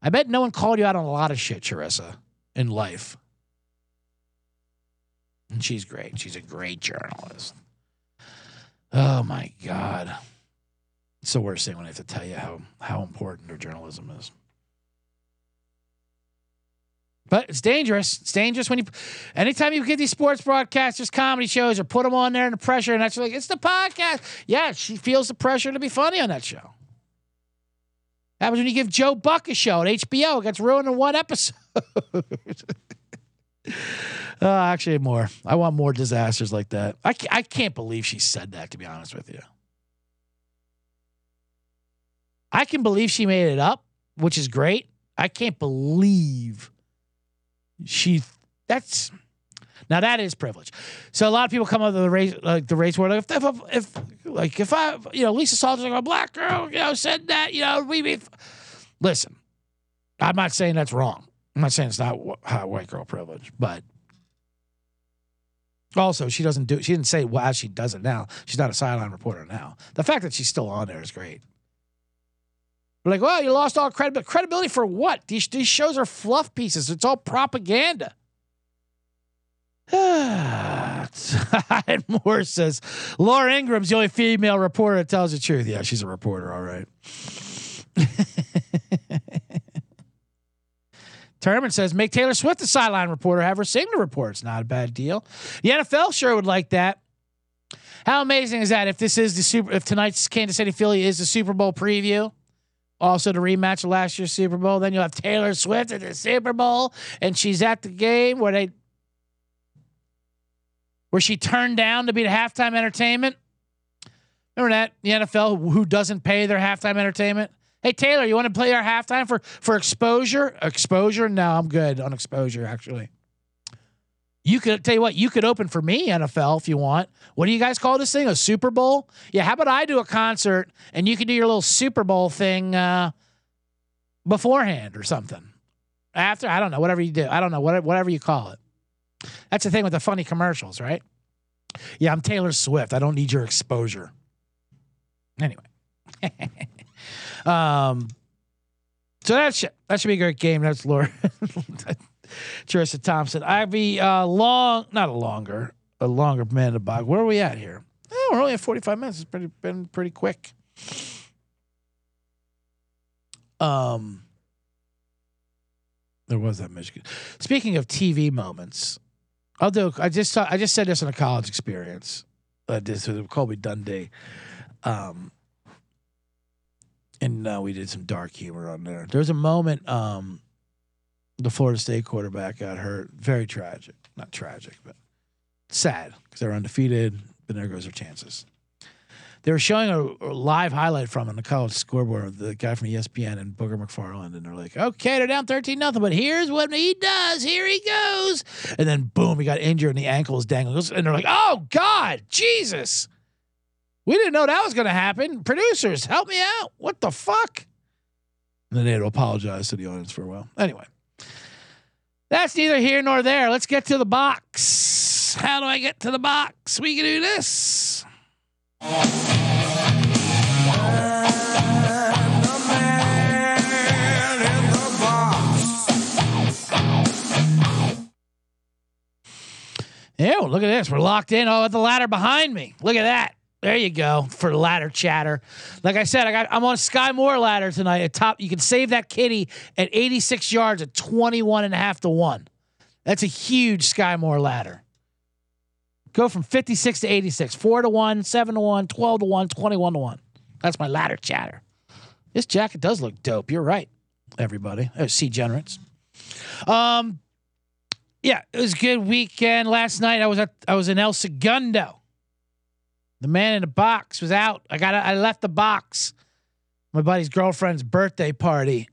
I bet no one called you out on a lot of shit, Charissa, in life. And she's great. She's a great journalist. Oh my God. It's the worst thing when I have to tell you how, how important their journalism is. But it's dangerous. It's dangerous when you, anytime you get these sports broadcasters, comedy shows, or put them on there and the pressure, and that's like, it's the podcast. Yeah, she feels the pressure to be funny on that show. Happens when you give Joe Buck a show at HBO. It gets ruined in one episode. [laughs] uh, actually, more. I want more disasters like that. I, I can't believe she said that, to be honest with you. I can believe she made it up, which is great. I can't believe she that's now that is privilege. So a lot of people come up to the race like the race world. If, if, if like if I you know Lisa Salters like a black girl you know said that you know we be listen. I'm not saying that's wrong. I'm not saying it's not white girl privilege, but also she doesn't do she didn't say why she does it now. She's not a sideline reporter now. The fact that she's still on there is great. Like, well, you lost all credibility. Credibility for what? These, these shows are fluff pieces. It's all propaganda. [sighs] and Moore says, Laura Ingraham's the only female reporter that tells the truth. Yeah, she's a reporter, all right. [laughs] Terman says, make Taylor Swift the sideline reporter, have her sing the reports. Not a bad deal. The NFL sure would like that. How amazing is that if this is the super if tonight's Kansas City Philly is the Super Bowl preview? Also the rematch of last year's Super Bowl. Then you'll have Taylor Swift at the Super Bowl, and she's at the game where they where she turned down to be the halftime entertainment. Remember that the NFL who doesn't pay their halftime entertainment? Hey Taylor, you want to play our halftime for for exposure? Exposure? No, I'm good on exposure actually. You could tell you what, you could open for me, NFL, if you want. What do you guys call this thing? A Super Bowl? Yeah, how about I do a concert and you can do your little Super Bowl thing uh, beforehand or something. After, I don't know, whatever you do. I don't know, whatever, whatever you call it. That's the thing with the funny commercials, right? Yeah, I'm Taylor Swift. I don't need your exposure. Anyway. [laughs] um, so that should, that should be a great game. That's Laura. [laughs] Charissa Thompson. I'd uh, long, not a longer, a longer man to bog. Where are we at here? Oh, we're only at 45 minutes. It's pretty been pretty quick. Um, there was that Michigan. Speaking of TV moments, I'll do. I just saw, I just said this in a college experience. I did with Colby Dundee. Um, and uh, we did some dark humor on there. There was a moment. Um, the Florida State quarterback got hurt. Very tragic. Not tragic, but sad because they're undefeated, but there goes their chances. They were showing a, a live highlight from on the college scoreboard of the guy from ESPN and Booger McFarland, and they're like, "Okay, they're down thirteen nothing, but here's what he does. Here he goes." And then boom, he got injured and the ankle was dangling, and they're like, "Oh God, Jesus!" We didn't know that was going to happen. Producers, help me out. What the fuck? And then they had to apologize to the audience for a while. Anyway. That's neither here nor there. Let's get to the box. How do I get to the box? We can do this. Ew, look at this. We're locked in. Oh, the ladder behind me. Look at that. There you go for ladder chatter. Like I said, I got I'm on Skyy Moore ladder tonight at top. You can save that kitty at 86 yards at 21 and a half to 1. That's a huge Skyy Moore ladder. Go from 56 to 86, 4 to 1, 7 to 1, 12 to 1, 21 to 1. That's my ladder chatter. This jacket does look dope. You're right, everybody. Oh, see generates. Um yeah, it was a good weekend. Last night I was at I was in El Segundo. The man in the box was out. I got. I left the box. My buddy's girlfriend's birthday party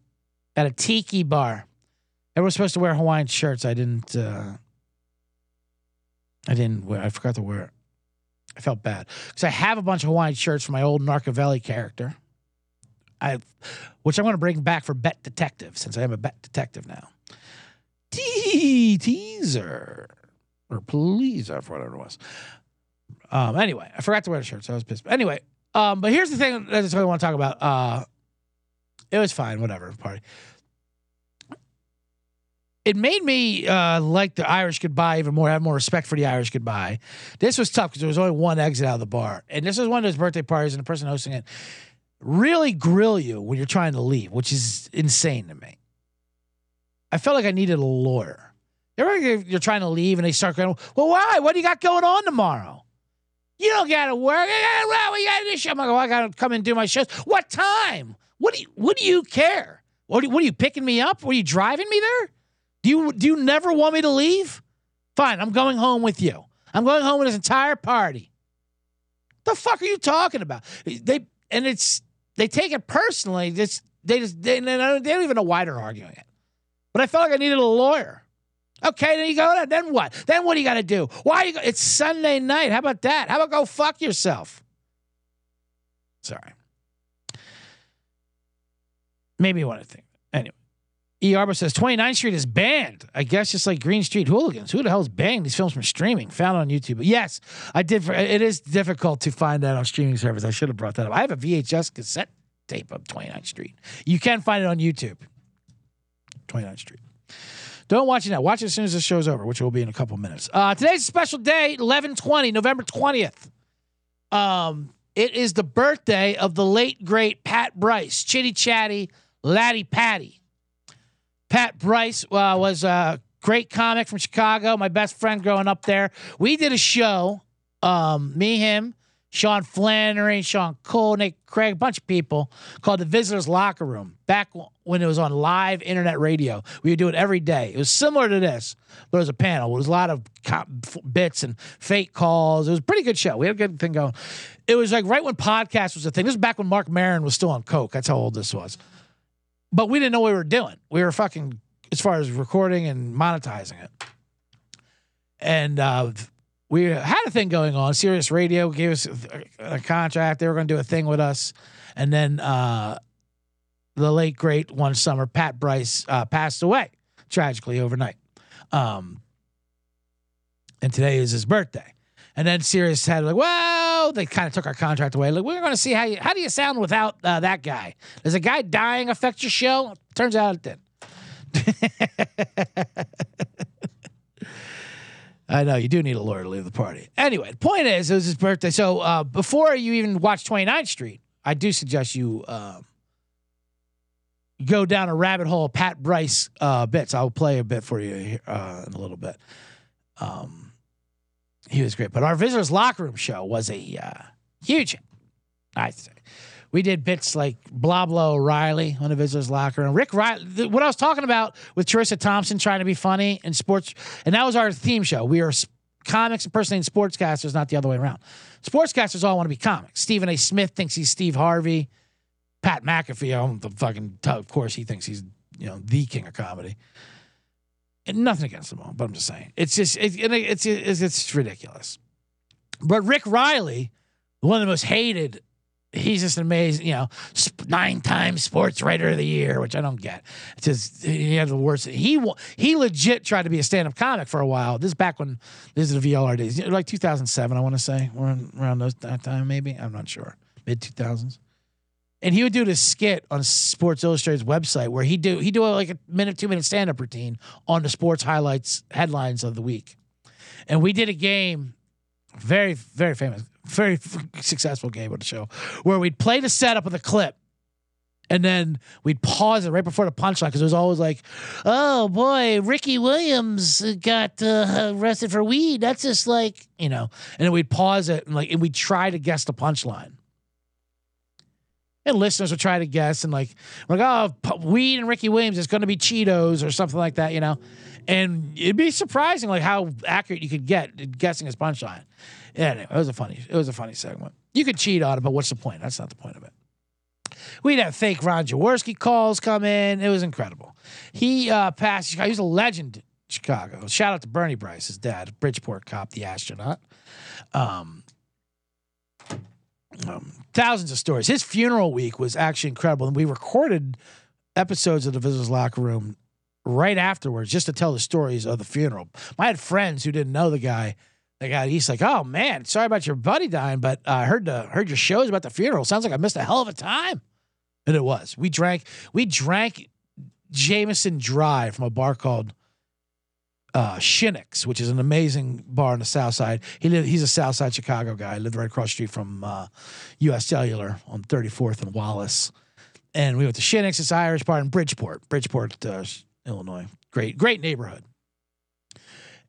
at a tiki bar. Everyone's supposed to wear Hawaiian shirts. I didn't. Uh, I didn't wear. I forgot to wear it. I felt bad because I have a bunch of Hawaiian shirts from my old Narcovelli character. I, which I'm going to bring back for Bet Detective since I am a Bet Detective now. Teaser or please, I forgot what it was. Um, anyway, I forgot to wear the shirt, so I was pissed. But Anyway, um, but here's the thing that I just really want to talk about. Uh, it was fine, whatever party. It made me uh, like the Irish goodbye even more, have more respect for the Irish goodbye. This was tough because there was only one exit out of the bar, and this was one of those birthday parties, and the person hosting it really grill you when you're trying to leave, which is insane to me. I felt like I needed a lawyer. You're trying to leave, and they start going, "Well, why? What do you got going on tomorrow?" You don't gotta work. We got this show. I'm like, oh, I gotta come and do my shows. What time? What do you What do you care? What, what are you picking me up? Were you driving me there? Do you Do you never want me to leave? Fine, I'm going home with you. I'm going home with this entire party. The fuck are you talking about? They and it's they take it personally. Just they just they, they don't even know why they're arguing it. But I felt like I needed a lawyer. Okay, then you go. Then what? Then what do you got to do? Why you? Go, it's Sunday night. How about that? How about go fuck yourself? Sorry. Maybe you want to think. Anyway, E. Arbor says 29th Street is banned. I guess just like Green Street Hooligans. Who the hell is banning these films from streaming? Found on YouTube. Yes, I did. For, it is difficult to find that on streaming service. I should have brought that up. I have a VHS cassette tape of 29th Street. You can find it on YouTube. 29th Street. Don't watch it now. Watch it as soon as the show's over, which will be in a couple minutes. Uh, today's a special day, 1120, November 20th. Um, it is the birthday of the late, great Pat Bryce, Chitty Chatty, Laddie Patty. Pat Bryce uh, was a great comic from Chicago, my best friend growing up there. We did a show, um, me, him, Sean Flannery, Sean Cole, Nick Craig, a bunch of people called the Visitors Locker Room back when it was on live internet radio. We would do it every day. It was similar to this, but it was a panel. It was a lot of bits and fake calls. It was a pretty good show. We had a good thing going. It was like right when podcast was a thing. This was back when Marc Maron was still on Coke. That's how old this was. But we didn't know what we were doing. We were fucking, as far as recording and monetizing it. And uh, we had a thing going on. Sirius Radio gave us a contract. They were going to do a thing with us, and then uh, the late great one summer Pat Bryce uh, passed away tragically overnight. Um, and today is his birthday. And then Sirius had like, well, they kind of took our contract away. Like, we're going to see how you, how do you sound without uh, that guy? Does a guy dying affect your show? Turns out it did. [laughs] I know you do need a lawyer to leave the party. Anyway, the point is, it was his birthday. So uh, before you even watch 29th Street, I do suggest you um, go down a rabbit hole of Pat Bryce uh, bits. I'll play a bit for you uh, in a little bit. Um, he was great. But our visitors' locker room show was a uh, huge say we did bits like blah O'Reilly on the visitors locker and Rick Reilly, what I was talking about with Charissa Thompson trying to be funny in sports, and that was our theme show. We are comics impersonating sportscasters, not the other way around. Sportscasters all want to be comics. Stephen A. Smith thinks he's Steve Harvey. Pat McAfee, oh, the fucking, of course, he thinks he's you know the king of comedy. And nothing against them all, but I'm just saying it's just it, it's, it's it's ridiculous. But Rick Reilly, one of the most hated he's just amazing, you know, nine times sports writer of the year, which I don't get. It's just he had the worst. He he legit tried to be a stand up comic for a while. This is back when this is the VLR days, like 2007, I want to say, around those that time maybe. I'm not sure, mid 2000s. And he would do this skit on Sports Illustrated's website where he do he do like a minute, two minute stand up routine on the sports highlights headlines of the week. And we did a game, very very famous very successful game on the show where we'd play the setup of the clip and then we'd pause it right before the punchline because it was always like, "Oh boy, Ricky Williams got uh, arrested for weed." That's just like you know, and then we'd pause it and like, and we'd try to guess the punchline. And listeners would try to guess, and like, like, oh, weed and Ricky Williams is going to be Cheetos or something like that, you know. And it'd be surprising, like how accurate you could get guessing his punchline. Anyway, it was a funny, it was a funny segment. You could cheat on it, but what's the point? That's not the point of it. We'd have fake Ron Jaworski calls come in. It was incredible. He uh, passed. He was a legend in Chicago. Shout out to Bernie Bryce, his dad, Bridgeport cop, the astronaut. Um, um, thousands of stories. His funeral week was actually incredible, and we recorded episodes of the Visitors Locker Room right afterwards just to tell the stories of the funeral. I had friends who didn't know the guy the guy he's like, oh man, sorry about your buddy dying, but I heard the heard your shows about the funeral. Sounds like I missed a hell of a time. And it was. We drank we drank Jameson dry from a bar called uh, which is an amazing bar on the South Side. He lived, he's a South Side Chicago guy. He lived right across the street from uh, U.S. Cellular on 34th and Wallace. And we went to Shinnick's, this Irish bar in Bridgeport, Bridgeport, uh, Illinois. Great, great neighborhood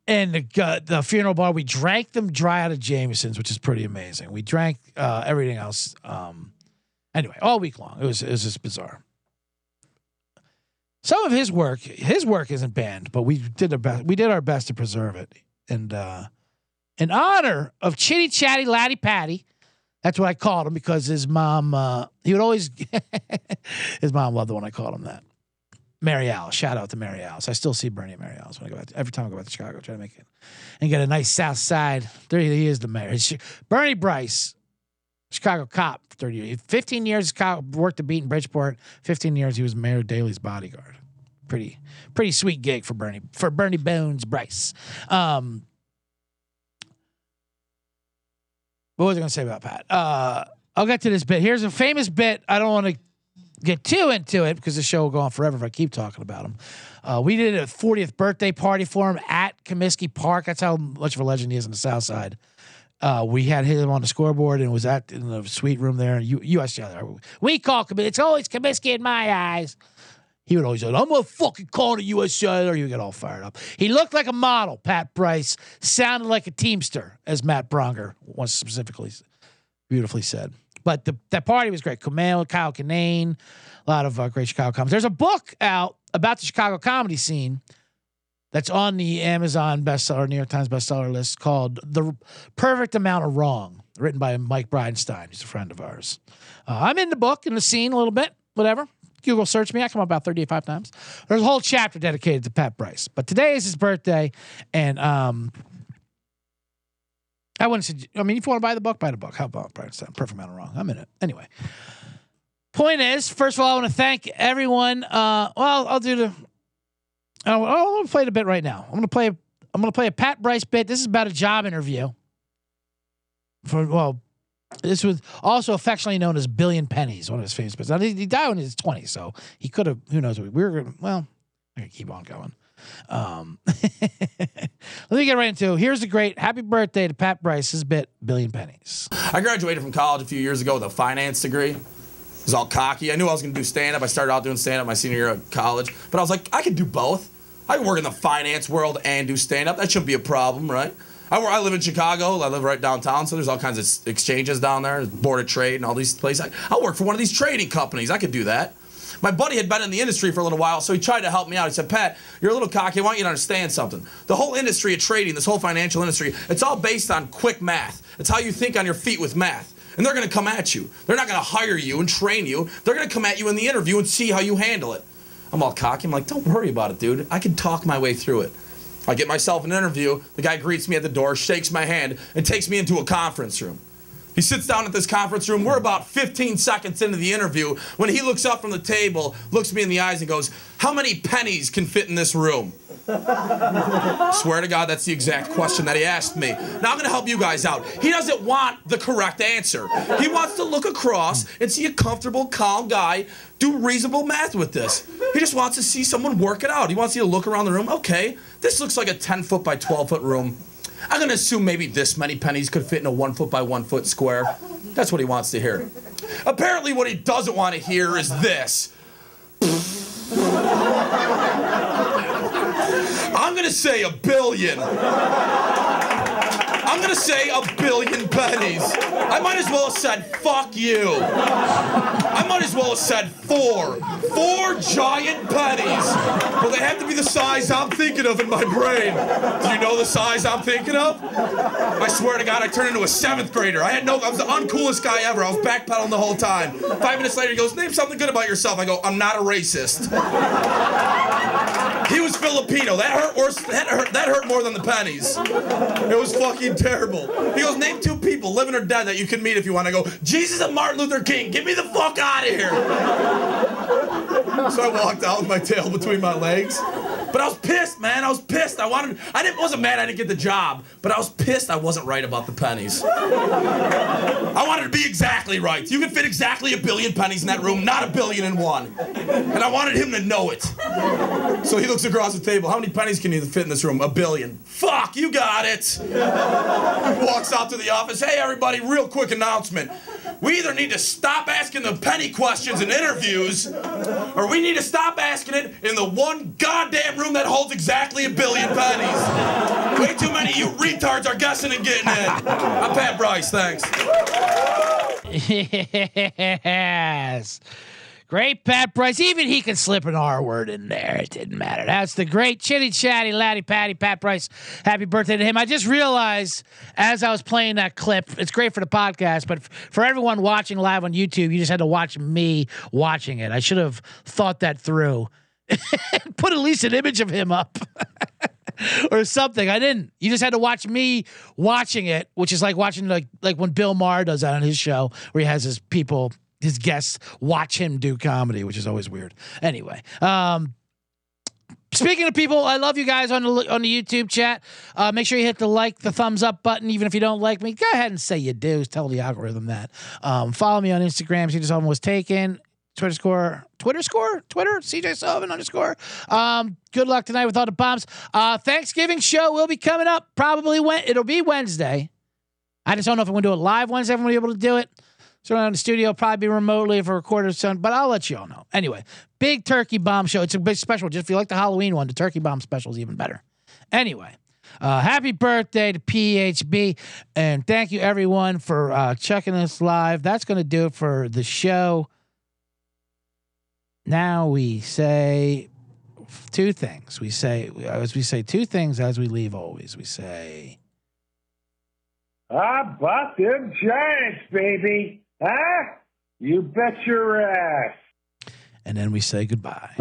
and the uh, the funeral bar. We drank them dry out of Jameson's, which is pretty amazing. We drank uh, everything else. Um, anyway, all week long, it was it was just bizarre. Some of his work, his work isn't banned, but we did our best. We did our best to preserve it, and uh, in honor of Chitty Chatty Laddie Patty. That's what I called him because his mom, uh, he would always, [laughs] his mom loved the one I called him that. Mary Alice. Shout out to Mary Alice. I still see Bernie Alice when I go every time I go back to Chicago, try to make it and get a nice South Side. There he is, the mayor. Bernie Bryce, Chicago cop, thirty years, fifteen years. Worked the beat in Bridgeport. Fifteen years he was Mayor Daley's bodyguard. Pretty, pretty sweet gig for Bernie for Bernie Bones Bryce. Um, what was I going to say about Pat? Uh, I'll get to this bit. Here's a famous bit. I don't want to get too into it because the show will go on forever if I keep talking about him. Uh, we did a 40th birthday party for him at Comiskey Park. That's how much of a legend he is on the South Side. Uh, we had him on the scoreboard and was at in the suite room there. You U- U.S. We call Comiskey. It's always Comiskey in my eyes. He would always say, I'm to fucking call the U.S. Cellular. He would get all fired up. He looked like a model, Pat Bryce. Sounded like a Teamster, as Matt Braunger once specifically Beautifully said. But the, that party was great. Kumail, Kyle Kinane, a lot of uh, great Chicago comics. There's a book out about the Chicago comedy scene that's on the Amazon bestseller, New York Times bestseller list called The Perfect Amount of Wrong, written by Mike Bridenstine, who's a friend of ours. Uh, I'm in the book, in the scene a little bit, whatever. Google search me. I come up about 35 times. There's a whole chapter dedicated to Pat Bryce. But today is his birthday, and um, I wouldn't say, I mean, if you want to buy the book, buy the book. How about Bridenstine? Perfect amount of wrong. I'm in it. Anyway. Point is, first of all, I want to thank everyone. Uh, well, I'll do the Oh, I'm gonna play it a bit right now. I'm gonna play. I'm gonna play a Pat Bryce bit. This is about a job interview. For well, this was also affectionately known as Billion Pennies, one of his famous bits. Now, he, he died when he was 20, so he could have. Who knows? We were. Well, I gotta keep on going. Um, [laughs] let me get right into. Here's a great happy birthday to Pat Bryce's bit Billion Pennies. I graduated from college a few years ago with a finance degree. I was all cocky. I knew I was going to do stand up. I started out doing stand up my senior year of college, but I was like, I could do both. I can work in the finance world and do stand up. That shouldn't be a problem, right? I, I live in Chicago. I live right downtown, so there's all kinds of exchanges down there, board of trade and all these places. I, I'll work for one of these trading companies. I could do that. My buddy had been in the industry for a little while, so he tried to help me out. He said, Pat, you're a little cocky. I want you to understand something. The whole industry of trading, this whole financial industry, it's all based on quick math. It's how you think on your feet with math. And they're going to come at you. They're not going to hire you and train you. They're going to come at you in the interview and see how you handle it. I'm all cocky. I'm like, don't worry about it, dude. I can talk my way through it. I get myself an interview. The guy greets me at the door, shakes my hand, and takes me into a conference room. He sits down at this conference room. We're about 15 seconds into the interview when he looks up from the table, looks me in the eyes, and goes, How many pennies can fit in this room? [laughs] Swear to God, that's the exact question that he asked me. Now I'm going to help you guys out. He doesn't want the correct answer. He wants to look across and see a comfortable, calm guy do reasonable math with this. He just wants to see someone work it out. He wants you to look around the room. Okay, this looks like a 10 foot by 12 foot room. I'm going to assume maybe this many pennies could fit in a one foot by one foot square. That's what he wants to hear. Apparently, what he doesn't want to hear is this. I'm gonna say a billion. I'm gonna say a billion pennies. I might as well have said fuck you. I might as well have said four. Four giant pennies. Well, they have to be the size I'm thinking of in my brain. Do you know the size I'm thinking of? I swear to God, I turned into a seventh grader. I had no, I was the uncoolest guy ever. I was backpedaling the whole time. Five minutes later, he goes, Name something good about yourself. I go, I'm not a racist. He Filipino. That hurt worse. That hurt, that hurt more than the pennies. It was fucking terrible. He goes, name two people, living or dead, that you can meet if you want to go. Jesus and Martin Luther King. Get me the fuck out of here. So I walked out with my tail between my legs. But I was pissed, man. I was pissed. I wanted. I didn't. Wasn't mad. I didn't get the job. But I was pissed. I wasn't right about the pennies. I wanted to be exactly right. You can fit exactly a billion pennies in that room, not a billion in one. And I wanted him to know it. So he looks across the table. How many pennies can you fit in this room? A billion. Fuck, you got it. Walks out to the office. Hey, everybody, real quick announcement. We either need to stop asking the penny questions in interviews, or we need to stop asking it in the one goddamn room that holds exactly a billion pennies. Way too many of you retards are guessing and getting in. I'm Pat Bryce, thanks. [laughs] yes. Great Pat Bryce. Even he can slip an R word in there. It didn't matter. That's the great chitty chatty laddie patty Pat Bryce. Happy birthday to him. I just realized as I was playing that clip, it's great for the podcast, but for everyone watching live on YouTube, you just had to watch me watching it. I should have thought that through. [laughs] Put at least an image of him up. [laughs] or something. I didn't. You just had to watch me watching it, which is like watching like like when Bill Maher does that on his show, where he has his people, his guests watch him do comedy, which is always weird. Anyway, um, Speaking of people, I love you guys on the on the YouTube chat. Uh, make sure you hit the like, the thumbs up button, even if you don't like me. Go ahead and say you do. Tell the algorithm that. Um, follow me on Instagram. This album was taken. Twitter score, Twitter score, Twitter, CJ Sullivan underscore. Um, good luck tonight with all the bombs. Uh, Thanksgiving show will be coming up probably when it'll be Wednesday. I just don't know if I'm going to do it live Wednesday. I'm going to be able to do it. So in the studio, probably be remotely if a recorded soon, but I'll let you all know. Anyway, big turkey bomb show. It's a big special. Just if you like the Halloween one, the turkey bomb special is even better. Anyway, Uh, happy birthday to PHB. And thank you, everyone, for uh, checking us live. That's going to do it for the show. Now we say two things. We say, as we say two things as we leave always. We say, about them Giants, baby. Huh? You bet your ass. and then we say goodbye.